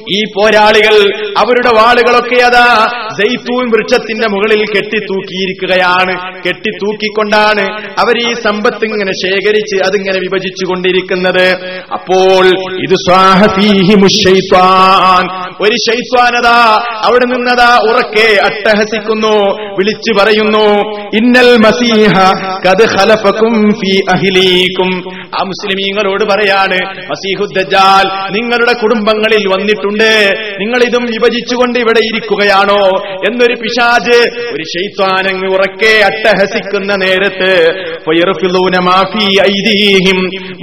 ഈ പോരാളികൾ അവരുടെ വാളുകളൊക്കെ അതാ സൈത്തൂൻ വൃക്ഷത്തിന്റെ മുകളിൽ കെട്ടിത്തൂക്കിയിരിക്കുകയാണ്. കെട്ടിത്തൂക്കിക്കൊണ്ടാണ് അവർ ഈ സമ്പത്ത് ഇങ്ങനെ ശേഖരിച്ച് അതിങ്ങനെ വിഭജിച്ചു കൊണ്ടിരിക്കുന്നത് അപ്പോൾ ഇത് ഒരു ശൈത്വാനതാ അവിടെ നിന്നതാ ഉറക്കെ അട്ടഹസിക്കുന്നു വിളിച്ചു പറയുന്നു ഇന്നൽ മസീഹ കത് ഹലഫക്കും ഫീ അഹ്ലീക്കും. ആ മുസ്ലിമീങ്ങളോട് പറയാണ് മസീഹുദ്ജാൽ നിങ്ങളുടെ കുടുംബങ്ങളിൽ വന്നിട്ടുണ്ട്. നിങ്ങൾ ഇതും വിഭജിച്ചുകൊണ്ട് ഇവിടെ ഇരിക്കുകയാണോ? എന്നൊരു പിശാജ് ഒരു ശൈത്വാനങ്ങ് ഉറക്കെ അട്ടഹസിക്കുന്ന നേരത്ത്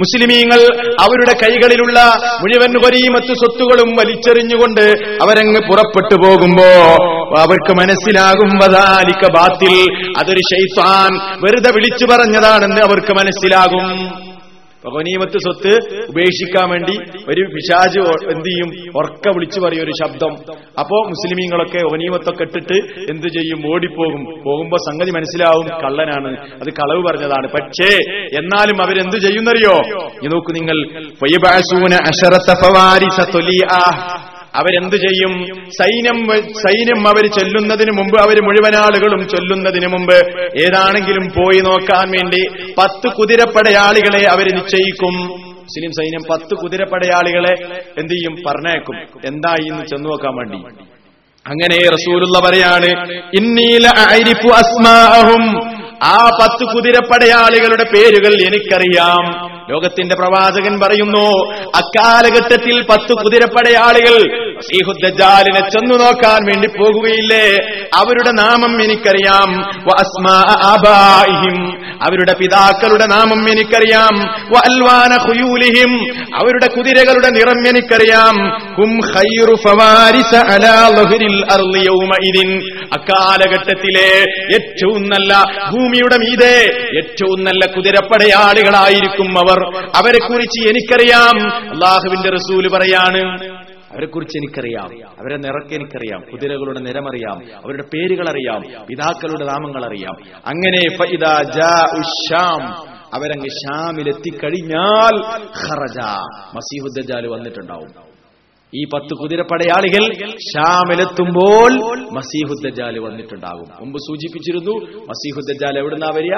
മുസ്ലിമീങ്ങൾ അവരുടെ കൈകളിലുള്ള മുഴുവൻ വരീമത്ത് സ്വത്തുകളും വലിച്ചെറിഞ്ഞുകൊണ്ട് അവരങ്ങ് പുറപ്പെട്ടു പോകുമ്പോ അവർക്ക് മനസ്സിലാകും വതാലിക്ക ബാത്തിൽ അതൊരു ഷെയ്ത്താൻ വെറുതെ വിളിച്ചു പറഞ്ഞതാണെന്ന് അവർക്ക് മനസ്സിലാകും. അപ്പൊ ഗനീമത്ത് സ്വത്ത് ഉപേക്ഷിക്കാൻ വേണ്ടി ഒരു പിശാജ് എന്ത് ചെയ്യും? ഉറക്ക വിളിച്ചു പറയും ഒരു ശബ്ദം. അപ്പോ മുസ്ലിമീങ്ങളൊക്കെ ഗനീമത്തൊക്കെ ഇട്ടിട്ട് എന്ത് ചെയ്യും? ഓടിപ്പോകും. പോകുമ്പോ സംഗതി മനസ്സിലാവും. കള്ളനാണ്. അത് കളവ് പറഞ്ഞതാണ്. പക്ഷേ എന്നാലും അവരെന്ത് ചെയ്യുന്നറിയോ? നോക്കൂ നിങ്ങൾ. അവരെന്ത് ചെയ്യും? സൈന്യം സൈന്യം അവർ ചെല്ലുന്നതിന് മുമ്പ് അവർ മുഴുവൻ ആളുകളും ചൊല്ലുന്നതിന് മുമ്പ് ഏതാണെങ്കിലും പോയി നോക്കാൻ വേണ്ടി പത്ത് കുതിരപ്പടയാളികളെ അവർ നിശ്ചയിക്കും. മുസ്ലിം സൈന്യം പത്ത് കുതിരപ്പടയാളികളെ എന്ത് ചെയ്യും? പറഞ്ഞേക്കും എന്തായി എന്ന് ചെന്നു നോക്കാൻ വേണ്ടി. അങ്ങനെ റസൂലുള്ള പറയാണ് ഇന്നീല അസ്മാഅഹും ആ പത്ത് കുതിരപ്പടയാളികളുടെ പേരുകൾ എനിക്കറിയാം. ലോകത്തിന്റെ പ്രവാചകൻ പറയുന്നു അക്കാലഘട്ടത്തിൽ പത്ത് കുതിരപ്പടയാളികൾ ശ്രീഹുദ്ദാലിനെ ചെന്നു നോക്കാൻ വേണ്ടി പോകുകയില്ലേ? അവരുടെ നാമം എനിക്കറിയാം. അവരുടെ പിതാക്കളുടെ നാമം എനിക്കറിയാം. വൽവാന ഖുയൂലിഹിം. അവരുടെ കുതിരകളുടെ നിറം എനിക്കറിയാം. ഹും ഖൈറു ഫവാരിസ അർളി അക്കാലഘട്ടത്തിലെ ഏറ്റവും നല്ല ഭൂമിയുടെ മീതെ ഏറ്റവും നല്ല കുതിരപ്പടയാളികളായിരിക്കും അവർ. അവരെ കുറിച്ച് എനിക്കറിയാം. അള്ളാഹുവിന്റെ റസൂൽ പറയാണ് അവരെ കുറിച്ച് എനിക്കറിയാം. അവരെ നിറക്ക് എനിക്കറിയാം. കുതിരകളുടെ നിരമറിയാം അവരുടെ പേരുകൾ അറിയാം പിതാക്കളുടെ നാമങ്ങൾ അറിയാം അങ്ങനെ അവരങ്ങ് ഷാമിലെത്തിക്കഴിഞ്ഞാൽ ഖറജ മസീഹുദ്ദജാൽ വന്നിട്ടുണ്ടാവും. ഈ പത്ത് കുതിരപ്പടയാളികൾ ഷാമിലെത്തുമ്പോൾ മസീഹുദ്ദജാൽ വന്നിട്ടുണ്ടാകും. മുമ്പ് സൂചിപ്പിച്ചിരുന്നു മസീഹുദ്ദജാൽ എവിടുന്നാ വരിക?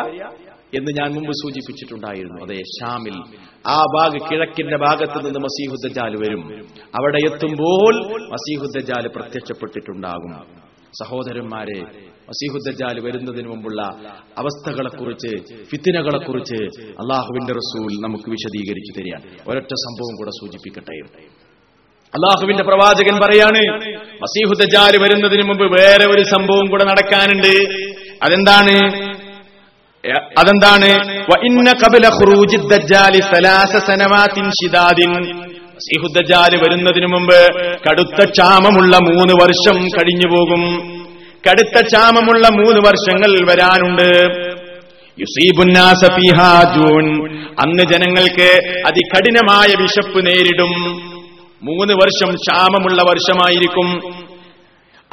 എന്ന് ഞാൻ മുമ്പ് സൂചിപ്പിച്ചിട്ടുണ്ടായിരുന്നു. അതെ ഷാമിൽ ആ ഭാഗ കിഴക്കിന്റെ ഭാഗത്ത് നിന്ന് മസീഹുദ്ദജാൽ വരും. അവിടെ എത്തുമ്പോൾ മസീഹുദ്ദജാൽ പ്രത്യക്ഷപ്പെട്ടിട്ടുണ്ടാകും. സഹോദരന്മാരെ മസീഹുദ്ദജാൽ വരുന്നതിന് മുമ്പുള്ള അവസ്ഥകളെക്കുറിച്ച് ഫിത്തിനകളെക്കുറിച്ച് അള്ളാഹുവിന്റെ റസൂൽ നമുക്ക് വിശദീകരിച്ചു തരികയാണ്. ഒരൊറ്റ സംഭവം കൂടെ സൂചിപ്പിക്കട്ടെ. അള്ളാഹുവിന്റെ പ്രവാചകൻ പറയാണ് മസീഹുദ്ദജാൽ വരുന്നതിന് മുമ്പ് വേറെ ഒരു സംഭവം കൂടെ നടക്കാനുണ്ട്. അതെന്താണ്? അതെന്താണ്? വ വരുന്നതിനു മുമ്പ് കടുത്ത ക്ഷാമമുള്ള മൂന്ന് വർഷം കഴിഞ്ഞു പോകും. കടുത്ത ക്ഷാമമുള്ള മൂന്ന് വർഷങ്ങൾ വരാനുണ്ട്. യുസീബുന്നാസ ഫീഹാ ജൂൻ അന്ന് ജനങ്ങൾക്ക് അതികഠിനമായ വിശപ്പ് നേരിടും. മൂന്ന് വർഷം ക്ഷാമമുള്ള വർഷമായിരിക്കും.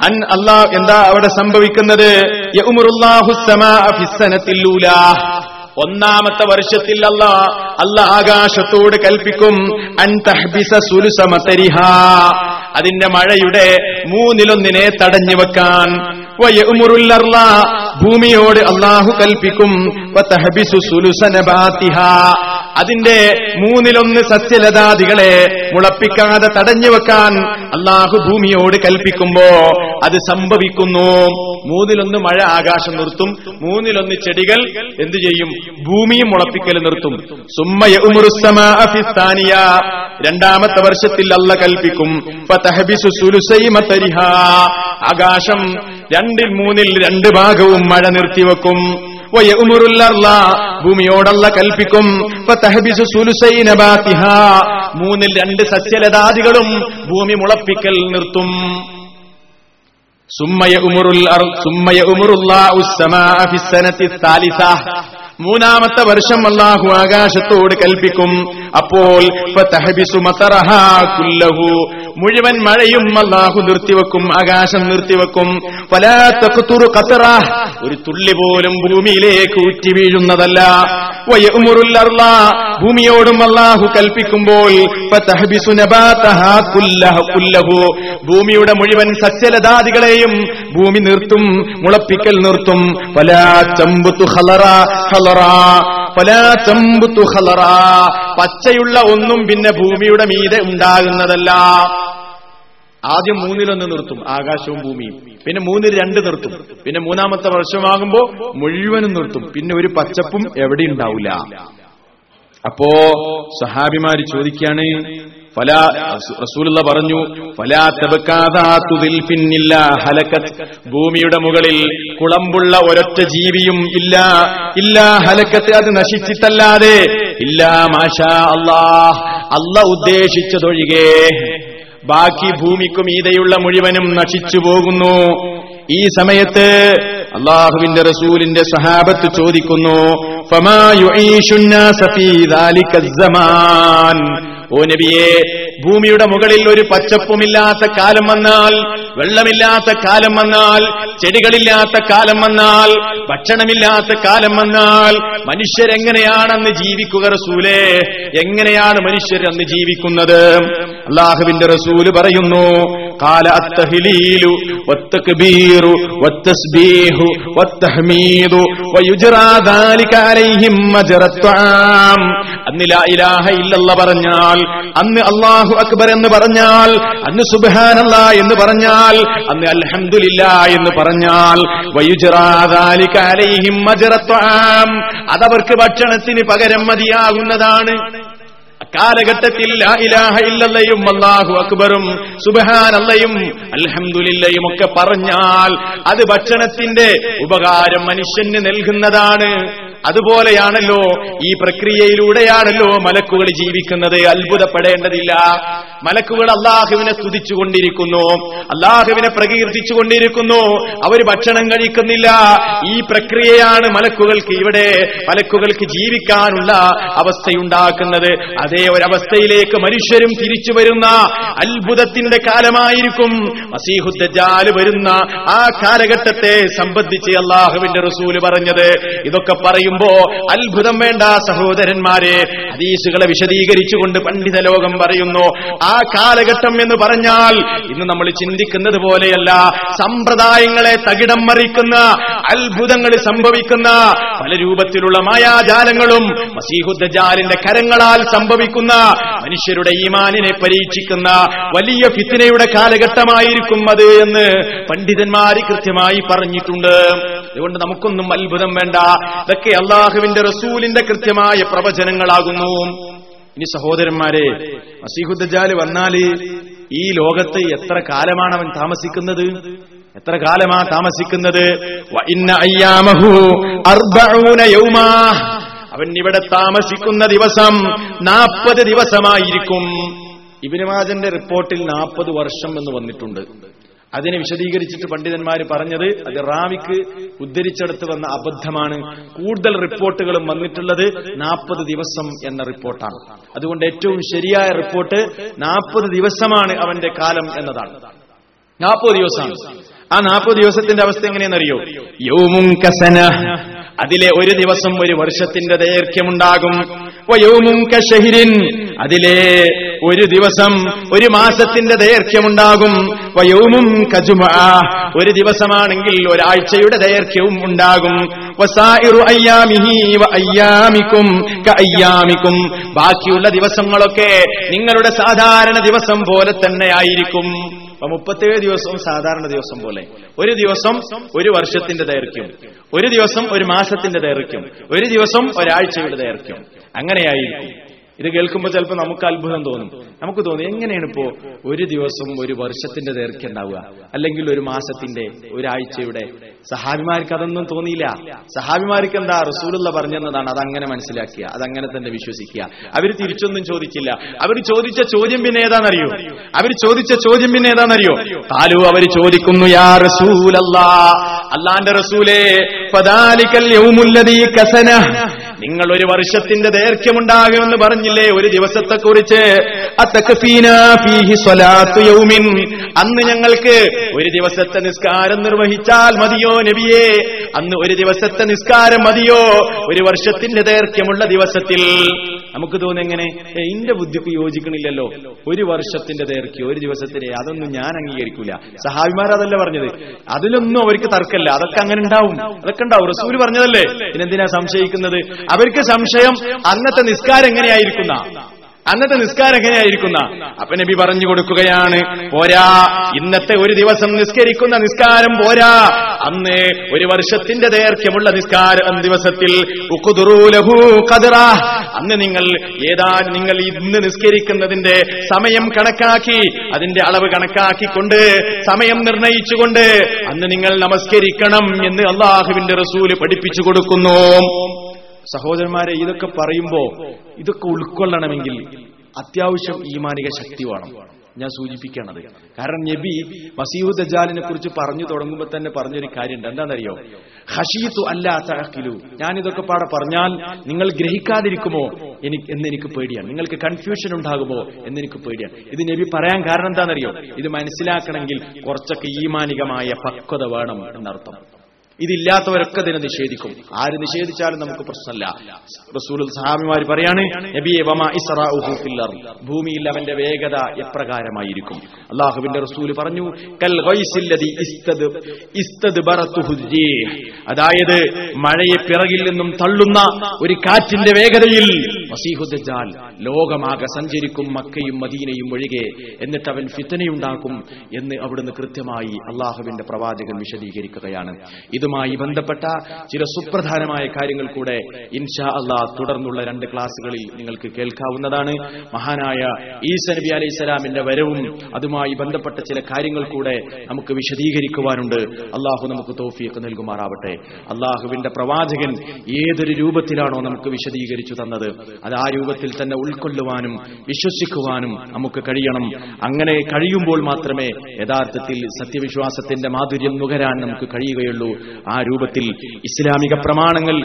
അൻ അല്ലാ എന്താ അവിടെ സംഭവിക്കുന്നത് ഒന്നാമത്തെ വർഷത്തിൽ അല്ല അല്ല ആകാശത്തോട് കൽപ്പിക്കും അൻ തഹ്ബിസ. അതിന്റെ മഴയുടെ മൂന്നിലൊന്നിനെ തടഞ്ഞു വെക്കാൻ. ഭൂമിയോട് അള്ളാഹു കൽപ്പിക്കും. അതിന്റെ മൂന്നിലൊന്ന് സസ്യലതാദികളെ മുളപ്പിക്കാതെ തടഞ്ഞു വെക്കാൻ അള്ളാഹു ഭൂമിയോട് കൽപ്പിക്കുമ്പോ അത് സംഭവിക്കുന്നു മൂന്നിലൊന്ന് മഴ ആകാശം നിർത്തും മൂന്നിലൊന്ന് ചെടികൾ എന്തു ചെയ്യും ഭൂമിയും മുളപ്പിക്കൽ നിർത്തും സുമ്മയ ഉമുറുസ്സമാഅ ഫിസ്സാനിയ. രണ്ടാമത്തെ വർഷത്തിൽ അല്ല കൽപ്പിക്കും. ആകാശം രണ്ടിൽ മൂന്നിൽ രണ്ട് ഭാഗവും മഴ നിർത്തിവെക്കും. ഭൂമിയോടല്ല കൽപ്പിക്കും. മൂന്നിൽ രണ്ട് സസ്യലതാദികളും ഭൂമി മുളപ്പിക്കൽ നിർത്തും. സുമ്മയ ഉമുറുൽ സുമ്മയ ഉമുറുല്ലാ ഉസ്സമാ താലിസ മൂന്നാമത്തെ വർഷം അള്ളാഹു ആകാശത്തോട് കൽപ്പിക്കും. അപ്പോൾ മുഴുവൻ മഴയും അള്ളാഹു നിർത്തിവെക്കും ആകാശം നിർത്തിവെക്കും. പല തഖ്തുറു കത്തറ ഒരു തുള്ളി പോലും ഭൂമിയിലേക്ക് ഊറ്റി വീഴുന്നതല്ല. ഭൂമിയോടും അള്ളാഹു കൽപ്പിക്കുമ്പോൾ ഭൂമിയുടെ മുഴുവൻ സസ്യലതാദികളെയും ഭൂമി നിർത്തും മുളപ്പിക്കൽ നിർത്തും. വലാ ചമ്പുത്തു ഹലറ ഹലറ പച്ചയുള്ള ഒന്നും പിന്നെ ഭൂമിയുടെ മീതെ ഉണ്ടാകുന്നതല്ല. ആദ്യം മൂന്നിലൊന്ന് നിർത്തും ആകാശവും ഭൂമിയും. പിന്നെ മൂന്നിൽ രണ്ട് നിർത്തും. പിന്നെ മൂന്നാമത്തെ വർഷമാകുമ്പോ മുഴുവനും നിർത്തും. പിന്നെ ഒരു പച്ചപ്പും എവിടെ ഉണ്ടാവില്ല അപ്പോ സഹാബിമാര് ചോദിക്കാണ് ഫലാ റസൂലുള്ള പറഞ്ഞു ഫലാ പിന്നില്ല ഹലക്കത്ത് ഭൂമിയുടെ മുകളിൽ കുളമ്പുള്ള ഒരൊറ്റ ജീവിയും ഇല്ല ഇല്ല ഹലക്കത്ത് അത് നശിച്ചിട്ടല്ലാതെ ഇല്ല മാഷാ അല്ലാഹ് അല്ല ഉദ്ദേശിച്ചതൊഴികെ ബാക്കി ഭൂമിക്കും ഈതയുള്ള മുഴുവനും നശിച്ചു പോകുന്നു. ഈ സമയത്ത് അള്ളാഹുവിന്റെ റസൂലിന്റെ സഹാബത്ത് ചോദിക്കുന്നു ഫമാ യുഈശുന്നാസ ഫീ ദാലിക الزمان. ഓ നബിയെ ഭൂമിയുടെ മുകളിൽ ഒരു പച്ചപ്പുമില്ലാത്ത കാലം വന്നാൽ വെള്ളമില്ലാത്ത കാലം വന്നാൽ ചെടികളില്ലാത്ത കാലം വന്നാൽ ഭക്ഷണമില്ലാത്ത കാലം വന്നാൽ മനുഷ്യരെങ്ങനെയാണ് അന്ന് ജീവിക്കുക റസൂലേ എങ്ങനെയാണ് മനുഷ്യർ അന്ന് ജീവിക്കുന്നത് അള്ളാഹുവിന്റെ റസൂല് പറയുന്നു قال التهليل والتكبير والتسبيح والتحميد ويجرى ذلك عليهم مجرى الطعام അന്ന് ഇലാഹ ഇല്ലല്ല പറഞ്ഞാൽ അന്ന് അള്ളാഹു അക്ബർ എന്ന് പറഞ്ഞാൽ അന്ന് സുബാനല്ല എന്ന് പറഞ്ഞാൽ അന്ന് അൽഹമില്ല എന്ന് പറഞ്ഞാൽ അതവർക്ക് ഭക്ഷണത്തിന് പകരം മതിയാകുന്നതാണ്. കാലഘട്ടത്തിൽ ഇലാഹ ഇല്ലല്ലയും അള്ളാഹു അക്ബറും സുബഹാനല്ലയും അൽഹംദുലില്ലയും ഒക്കെ പറഞ്ഞാൽ അത് ഭക്ഷണത്തിന്റെ ഉപകാരം മനുഷ്യന് നൽകുന്നതാണ്. അതുപോലെയാണല്ലോ ഈ പ്രക്രിയയിലൂടെയാണല്ലോ മലക്കുകൾ ജീവിക്കുന്നത്. അത്ഭുതപ്പെടേണ്ടതില്ല. മലക്കുകൾ അള്ളാഹുവിനെ സ്തുതിച്ചുകൊണ്ടിരിക്കുന്നു. അള്ളാഹുവിനെ പ്രകീർത്തിച്ചുകൊണ്ടിരിക്കുന്നു. അവർ ഭക്ഷണം കഴിക്കുന്നില്ല. ഈ പ്രക്രിയയാണ് മലക്കുകൾക്ക് ഇവിടെ മലക്കുകൾക്ക് ജീവിക്കാനുള്ള അവസ്ഥയുണ്ടാക്കുന്നത്. അതേ ഒരവസ്ഥയിലേക്ക് മനുഷ്യരും തിരിച്ചു വരുന്ന അത്ഭുതത്തിന്റെ കാലമായിരിക്കും. മസീഹുദ്ദാൽ വരുന്ന ആ കാലഘട്ടത്തെ സംബന്ധിച്ച് അള്ളാഹുവിന്റെ റസൂൽ പറഞ്ഞത്. ഇതൊക്കെ പറയുമ്പോ അത്ഭുതം വേണ്ട സഹോദരന്മാരെ ഹദീസുകളെ വിശദീകരിച്ചുകൊണ്ട് പണ്ഡിത ലോകം പറയുന്നു. ആ കാലഘട്ടം എന്ന് പറഞ്ഞാൽ ഇന്ന് നമ്മൾ ചിന്തിക്കുന്നത് പോലെയല്ല. സമ്പ്രദായങ്ങളെ തകിടം മറിക്കുന്ന അത്ഭുതങ്ങൾ സംഭവിക്കുന്ന പല രൂപത്തിലുള്ള മായാജാലങ്ങളും മസീഹുദ്ദാലിന്റെ കരങ്ങളാൽ സംഭവിക്കുന്ന മനുഷ്യരുടെ ഈമാനിനെ പരീക്ഷിക്കുന്ന വലിയ ഫിത്തിനയുടെ കാലഘട്ടമായിരിക്കും അത് എന്ന് പണ്ഡിതന്മാര് കൃത്യമായി പറഞ്ഞിട്ടുണ്ട്. അതുകൊണ്ട് നമുക്കൊന്നും അത്ഭുതം വേണ്ട. ഇതൊക്കെ അള്ളാഹുവിന്റെ റസൂലിന്റെ കൃത്യമായ പ്രവചനങ്ങളാകുന്നു. ഇനി സഹോദരന്മാരെ മസീഹുദ്ദാൽ വന്നാൽ ഈ ലോകത്ത് എത്ര കാലമാണ് അവൻ താമസിക്കുന്നത്? എത്ര കാലമാ താമസിക്കുന്നത്? അവൻ ഇവിടെ താമസിക്കുന്ന ദിവസം നാൽപ്പത് ദിവസമായിരിക്കും. ഇബിനുമാജന്റെ റിപ്പോർട്ടിൽ നാൽപ്പത് വർഷം എന്ന് വന്നിട്ടുണ്ട്. അതിനെ വിശദീകരിച്ചിട്ട് പണ്ഡിതന്മാർ പറഞ്ഞത് അത് റാമിക്ക് ഉദ്ധരിച്ചെടുത്ത് വന്ന അബദ്ധമാണ്. കൂടുതൽ റിപ്പോർട്ടുകളും വന്നിട്ടുള്ളത് നാൽപ്പത് ദിവസം എന്ന റിപ്പോർട്ടാണ്. അതുകൊണ്ട് ഏറ്റവും ശരിയായ റിപ്പോർട്ട് നാൽപ്പത് ദിവസമാണ് അവന്റെ കാലം എന്നതാണ്. നാൽപ്പത് ദിവസമാണ്. ആ നാൽപ്പത് ദിവസത്തിന്റെ അവസ്ഥ എങ്ങനെയെന്നറിയോ? യൗമും കസന. അതിലെ ഒരു ദിവസം ഒരു വർഷത്തിന്റെ ദൈർഘ്യമുണ്ടാകും. അതിലെ ഒരു ദിവസം ഒരു മാസത്തിന്റെ ദൈർഘ്യമുണ്ടാകും. വയൗമും കജുമ. ഒരു ദിവസമാണെങ്കിൽ ഒരാഴ്ചയുടെ ദൈർഘ്യവും ഉണ്ടാകും. ബാക്കിയുള്ള ദിവസങ്ങളൊക്കെ നിങ്ങളുടെ സാധാരണ ദിവസം പോലെ തന്നെ ആയിരിക്കും. അപ്പൊ മുപ്പത്തേഴ് ദിവസവും സാധാരണ ദിവസം പോലെ. ഒരു ദിവസം ഒരു വർഷത്തിന്റെ ദൈർഘ്യം. ഒരു ദിവസം ഒരു മാസത്തിന്റെ ദൈർഘ്യം. ഒരു ദിവസം ഒരാഴ്ചയുടെ ദൈർഘ്യം. അങ്ങനെയായിരിക്കും. ഇത് കേൾക്കുമ്പോൾ ചിലപ്പോൾ നമുക്ക് അത്ഭുതം തോന്നും. നമുക്ക് തോന്നും എങ്ങനെയാണ് ഇപ്പോ ഒരു ദിവസം ഒരു വർഷത്തിന്റെ ദൈർഘ്യം ഉണ്ടാവുക? അല്ലെങ്കിൽ ഒരു മാസത്തിന്റെ ഒരാഴ്ചയുടെ? സഹാബിമാർക്ക് അതൊന്നും തോന്നിയില്ല. സഹാബിമാർക്ക് എന്താ റസൂലുള്ള പറഞ്ഞെന്നതാണ് അതങ്ങനെ മനസ്സിലാക്കിയ അതങ്ങനെ തന്നെ വിശ്വസിക്കുക. അവർ തിരിച്ചൊന്നും ചോദിച്ചില്ല. അവർ ചോദിച്ച ചോദ്യം പിന്നെ ഏതാണെന്നറിയോ? അവർ ചോദിച്ച ചോദ്യം പിന്നെ ഏതാണെന്നറിയോ? താലു അവർ ചോദിക്കുന്നു യാ റസൂലല്ലാ അല്ലാന്റെ റസൂലേ ഫദാലിക്കൽ യൗമുല്ലദീ കസന നിങ്ങൾ ഒരു വർഷത്തിന്റെ ദൈർഘ്യമുണ്ടാകുമെന്ന് പറഞ്ഞില്ലേ ഒരു ദിവസത്തെ കുറിച്ച് അന്ന് ഞങ്ങൾക്ക് ഒരു ദിവസത്തെ നിസ്കാരം നിർവഹിച്ചാൽ മതിയോ നബിയേ? അന്ന് ഒരു ദിവസത്തെ നിസ്കാരം മതിയോ? ഒരു വർഷത്തിന്റെ ദൈർഘ്യമുള്ള ദിവസത്തിൽ. നമുക്ക് തോന്നുന്നു എങ്ങനെ? എന്റെ ബുദ്ധിക്ക് യോജിക്കണില്ലല്ലോ. ഒരു വർഷത്തിന്റെ ദൈർഘ്യം ഒരു ദിവസത്തിലെ അതൊന്നും ഞാൻ അംഗീകരിക്കൂല. സഹാബിമാർ അതല്ല പറഞ്ഞത്? അതിലൊന്നും അവർക്ക് തർക്കമില്ല. അതൊക്കെ അങ്ങനെ ഉണ്ടാവും. അതൊക്കെ ഉണ്ടാവും. റസൂൽ പറഞ്ഞതല്ലേ? പിന്നെന്തിനാ സംശയിക്കുന്നത്? അവർക്ക് സംശയം അന്നത്തെ നിസ്കാരം എങ്ങനെയായിരിക്കുന്ന? അന്നത്തെ നിസ്കാരം എങ്ങനെയായിരിക്കുന്ന? അപ്പൊ നബി പറഞ്ഞു കൊടുക്കുകയാണ് പോരാ ഇന്നത്തെ ഒരു ദിവസം നിസ്കരിക്കുന്ന നിസ്കാരം പോരാ. അന്ന് ഒരു വർഷത്തിന്റെ ദൈർഘ്യമുള്ള നിസ്കാരം ദിവസത്തിൽ. അന്ന് നിങ്ങൾ ഏതാ നിങ്ങൾ ഇന്ന് നിസ്കരിക്കുന്നതിന്റെ സമയം കണക്കാക്കി അതിന്റെ അളവ് കണക്കാക്കിക്കൊണ്ട് സമയം നിർണയിച്ചുകൊണ്ട് അന്ന് നിങ്ങൾ നമസ്കരിക്കണം എന്ന് അള്ളാഹുവിന്റെ റസൂൽ പഠിപ്പിച്ചു കൊടുക്കുന്നു. സഹോദരന്മാരെ ഇതൊക്കെ പറയുമ്പോ ഇതൊക്കെ ഉൾക്കൊള്ളണമെങ്കിൽ അത്യാവശ്യം ഈമാനിക ശക്തി വേണം. ഞാൻ സൂചിപ്പിക്കണത്. കാരണം നബി മസീഹു ദജാലിനെ കുറിച്ച് പറഞ്ഞു തുടങ്ങുമ്പോൾ തന്നെ പറഞ്ഞൊരു കാര്യമുണ്ട്. എന്താണെന്നറിയോ? ഹഷീത്തു അല്ലാ തഹക്കിലു ഞാൻ ഇതൊക്കെ പാടെ പറഞ്ഞാൽ നിങ്ങൾ ഗ്രഹിക്കാതിരിക്കുമോ? എനിക്ക് എന്നെനിക്ക് പേടിയാണ്. നിങ്ങൾക്ക് കൺഫ്യൂഷൻ ഉണ്ടാകുമോ? എന്നെനിക്ക് പേടിയാണ്. ഇത് നബി പറയാൻ കാരണം എന്താണെന്നറിയോ? ഇത് മനസ്സിലാക്കണമെങ്കിൽ കുറച്ചൊക്കെ ഈമാനികമായ പക്വത വേണം എന്നർത്ഥം. ഇതില്ലാത്തവരൊക്കെ ഇതിനെ നിഷേധിക്കും ആര് നിഷേധിച്ചാലും നമുക്ക് പ്രശ്നമല്ല റസൂൽ സഹാബിമാർ പറയാണ്. ഭൂമിയിൽ അവന്റെ വേഗത എപ്രകാരമായിരിക്കും അള്ളാഹുവിന്റെ റസൂൽ പറഞ്ഞു കൽ. അതായത് മഴയെ പിറകിൽ നിന്നും തള്ളുന്ന ഒരു കാറ്റിന്റെ വേഗതയിൽ ലോകമാകെ സഞ്ചരിക്കും മക്കയും മദീനയും ഒഴികെ എന്നിട്ട് അവൻ ഫിത്തനയുണ്ടാക്കും എന്ന് അവിടുന്ന് കൃത്യമായി അള്ളാഹുവിന്റെ പ്രവാചകൻ വിശദീകരിക്കുകയാണ് ഇത് ഇതുമായി ബന്ധപ്പെട്ട ചില സുപ്രധാനമായ കാര്യങ്ങൾ കൂടെ ഇൻഷാ അള്ളാ തുടർന്നുള്ള രണ്ട് ക്ലാസ്സുകളിൽ നിങ്ങൾക്ക് കേൾക്കാവുന്നതാണ്. മഹാനായ ഈസ നബി അലൈഹി സ്വലാമിന്റെ വരവും അതുമായി ബന്ധപ്പെട്ട ചില കാര്യങ്ങൾ കൂടെ നമുക്ക് വിശദീകരിക്കുവാനുണ്ട്. അള്ളാഹു നമുക്ക് തോഫിയൊക്കെ നൽകുമാറാവട്ടെ. അള്ളാഹുവിന്റെ പ്രവാചകൻ ഏതൊരു രൂപത്തിലാണോ നമുക്ക് വിശദീകരിച്ചു തന്നത്? അത് ആ രൂപത്തിൽ തന്നെ ഉൾക്കൊള്ളുവാനും വിശ്വസിക്കുവാനും നമുക്ക് കഴിയണം. അങ്ങനെ കഴിയുമ്പോൾ മാത്രമേ യഥാർത്ഥത്തിൽ സത്യവിശ്വാസത്തിന്റെ മാധുര്യം നുകരാൻ നമുക്ക് കഴിയുകയുള്ളൂ. ആ രൂപത്തിൽ ഇസ്ലാമിക പ്രമാണങ്ങൾ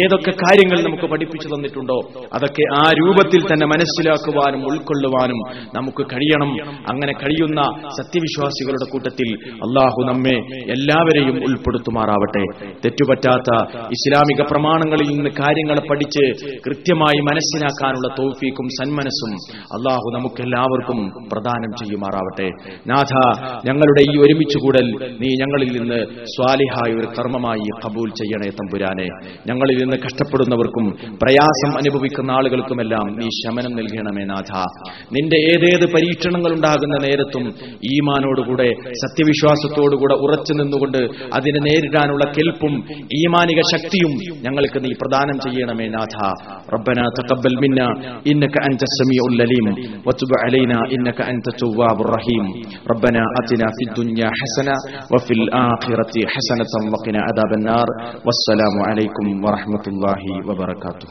ഏതൊക്കെ കാര്യങ്ങൾ നമുക്ക് പഠിപ്പിച്ചു തന്നിട്ടുണ്ടോ അതൊക്കെ ആ രൂപത്തിൽ തന്നെ മനസ്സിലാക്കുവാനും ഉൾക്കൊള്ളുവാനും നമുക്ക് കഴിയണം. അങ്ങനെ കഴിയുന്ന സത്യവിശ്വാസികളുടെ കൂട്ടത്തിൽ അള്ളാഹു നമ്മെ എല്ലാവരെയും ഉൾപ്പെടുത്തുമാറാവട്ടെ. തെറ്റുപറ്റാത്ത ഇസ്ലാമിക പ്രമാണങ്ങളിൽ നിന്ന് കാര്യങ്ങൾ പഠിച്ച് കൃത്യമായി മനസ്സിലാക്കാനുള്ള തോഫീക്കും സന്മനസ്സും അള്ളാഹു നമുക്കെല്ലാവർക്കും പ്രദാനം ചെയ്യുമാറാവട്ടെ. നാഥ ഞങ്ങളുടെ ഈ ഒരുമിച്ച് കൂടൽ നീ ഞങ്ങളിൽ നിന്ന് സ്വാലിഹായ ഒരു കർമ്മമായി കബൂൽ ചെയ്യണേ തമ്പുരാനെ ഞങ്ങളിൽ നിന്ന് കഷ്ടപ്പെടുന്നവർക്കും പ്രയാസം അനുഭവിക്കുന്ന ആളുകൾക്കുമെല്ലാം നീ ശമനം നൽകണമേ നാഥ നിന്റെ ഏതേത് പരീക്ഷണങ്ങൾ ഉണ്ടാകുന്ന നേരത്തും ഈമാനോടുകൂടെ സത്യവിശ്വാസത്തോടുകൂടെ ഉറച്ചു നിന്നുകൊണ്ട് അതിനെ നേരിടാനുള്ള കെൽപ്പും ഈമാനിക ശക്തിയും ഞങ്ങൾക്ക് നീ പ്രദാനം ചെയ്യണമേ നാഥ ربنا تقبل منا إنك أنت السميع العليم وتب علينا إنك أنت التواب الرحيم ربنا أتنا في الدنيا حسنة وفي الآخرة حسنة وقنا عذاب النار. والسلام عليكم ورحمة الله وبركاته.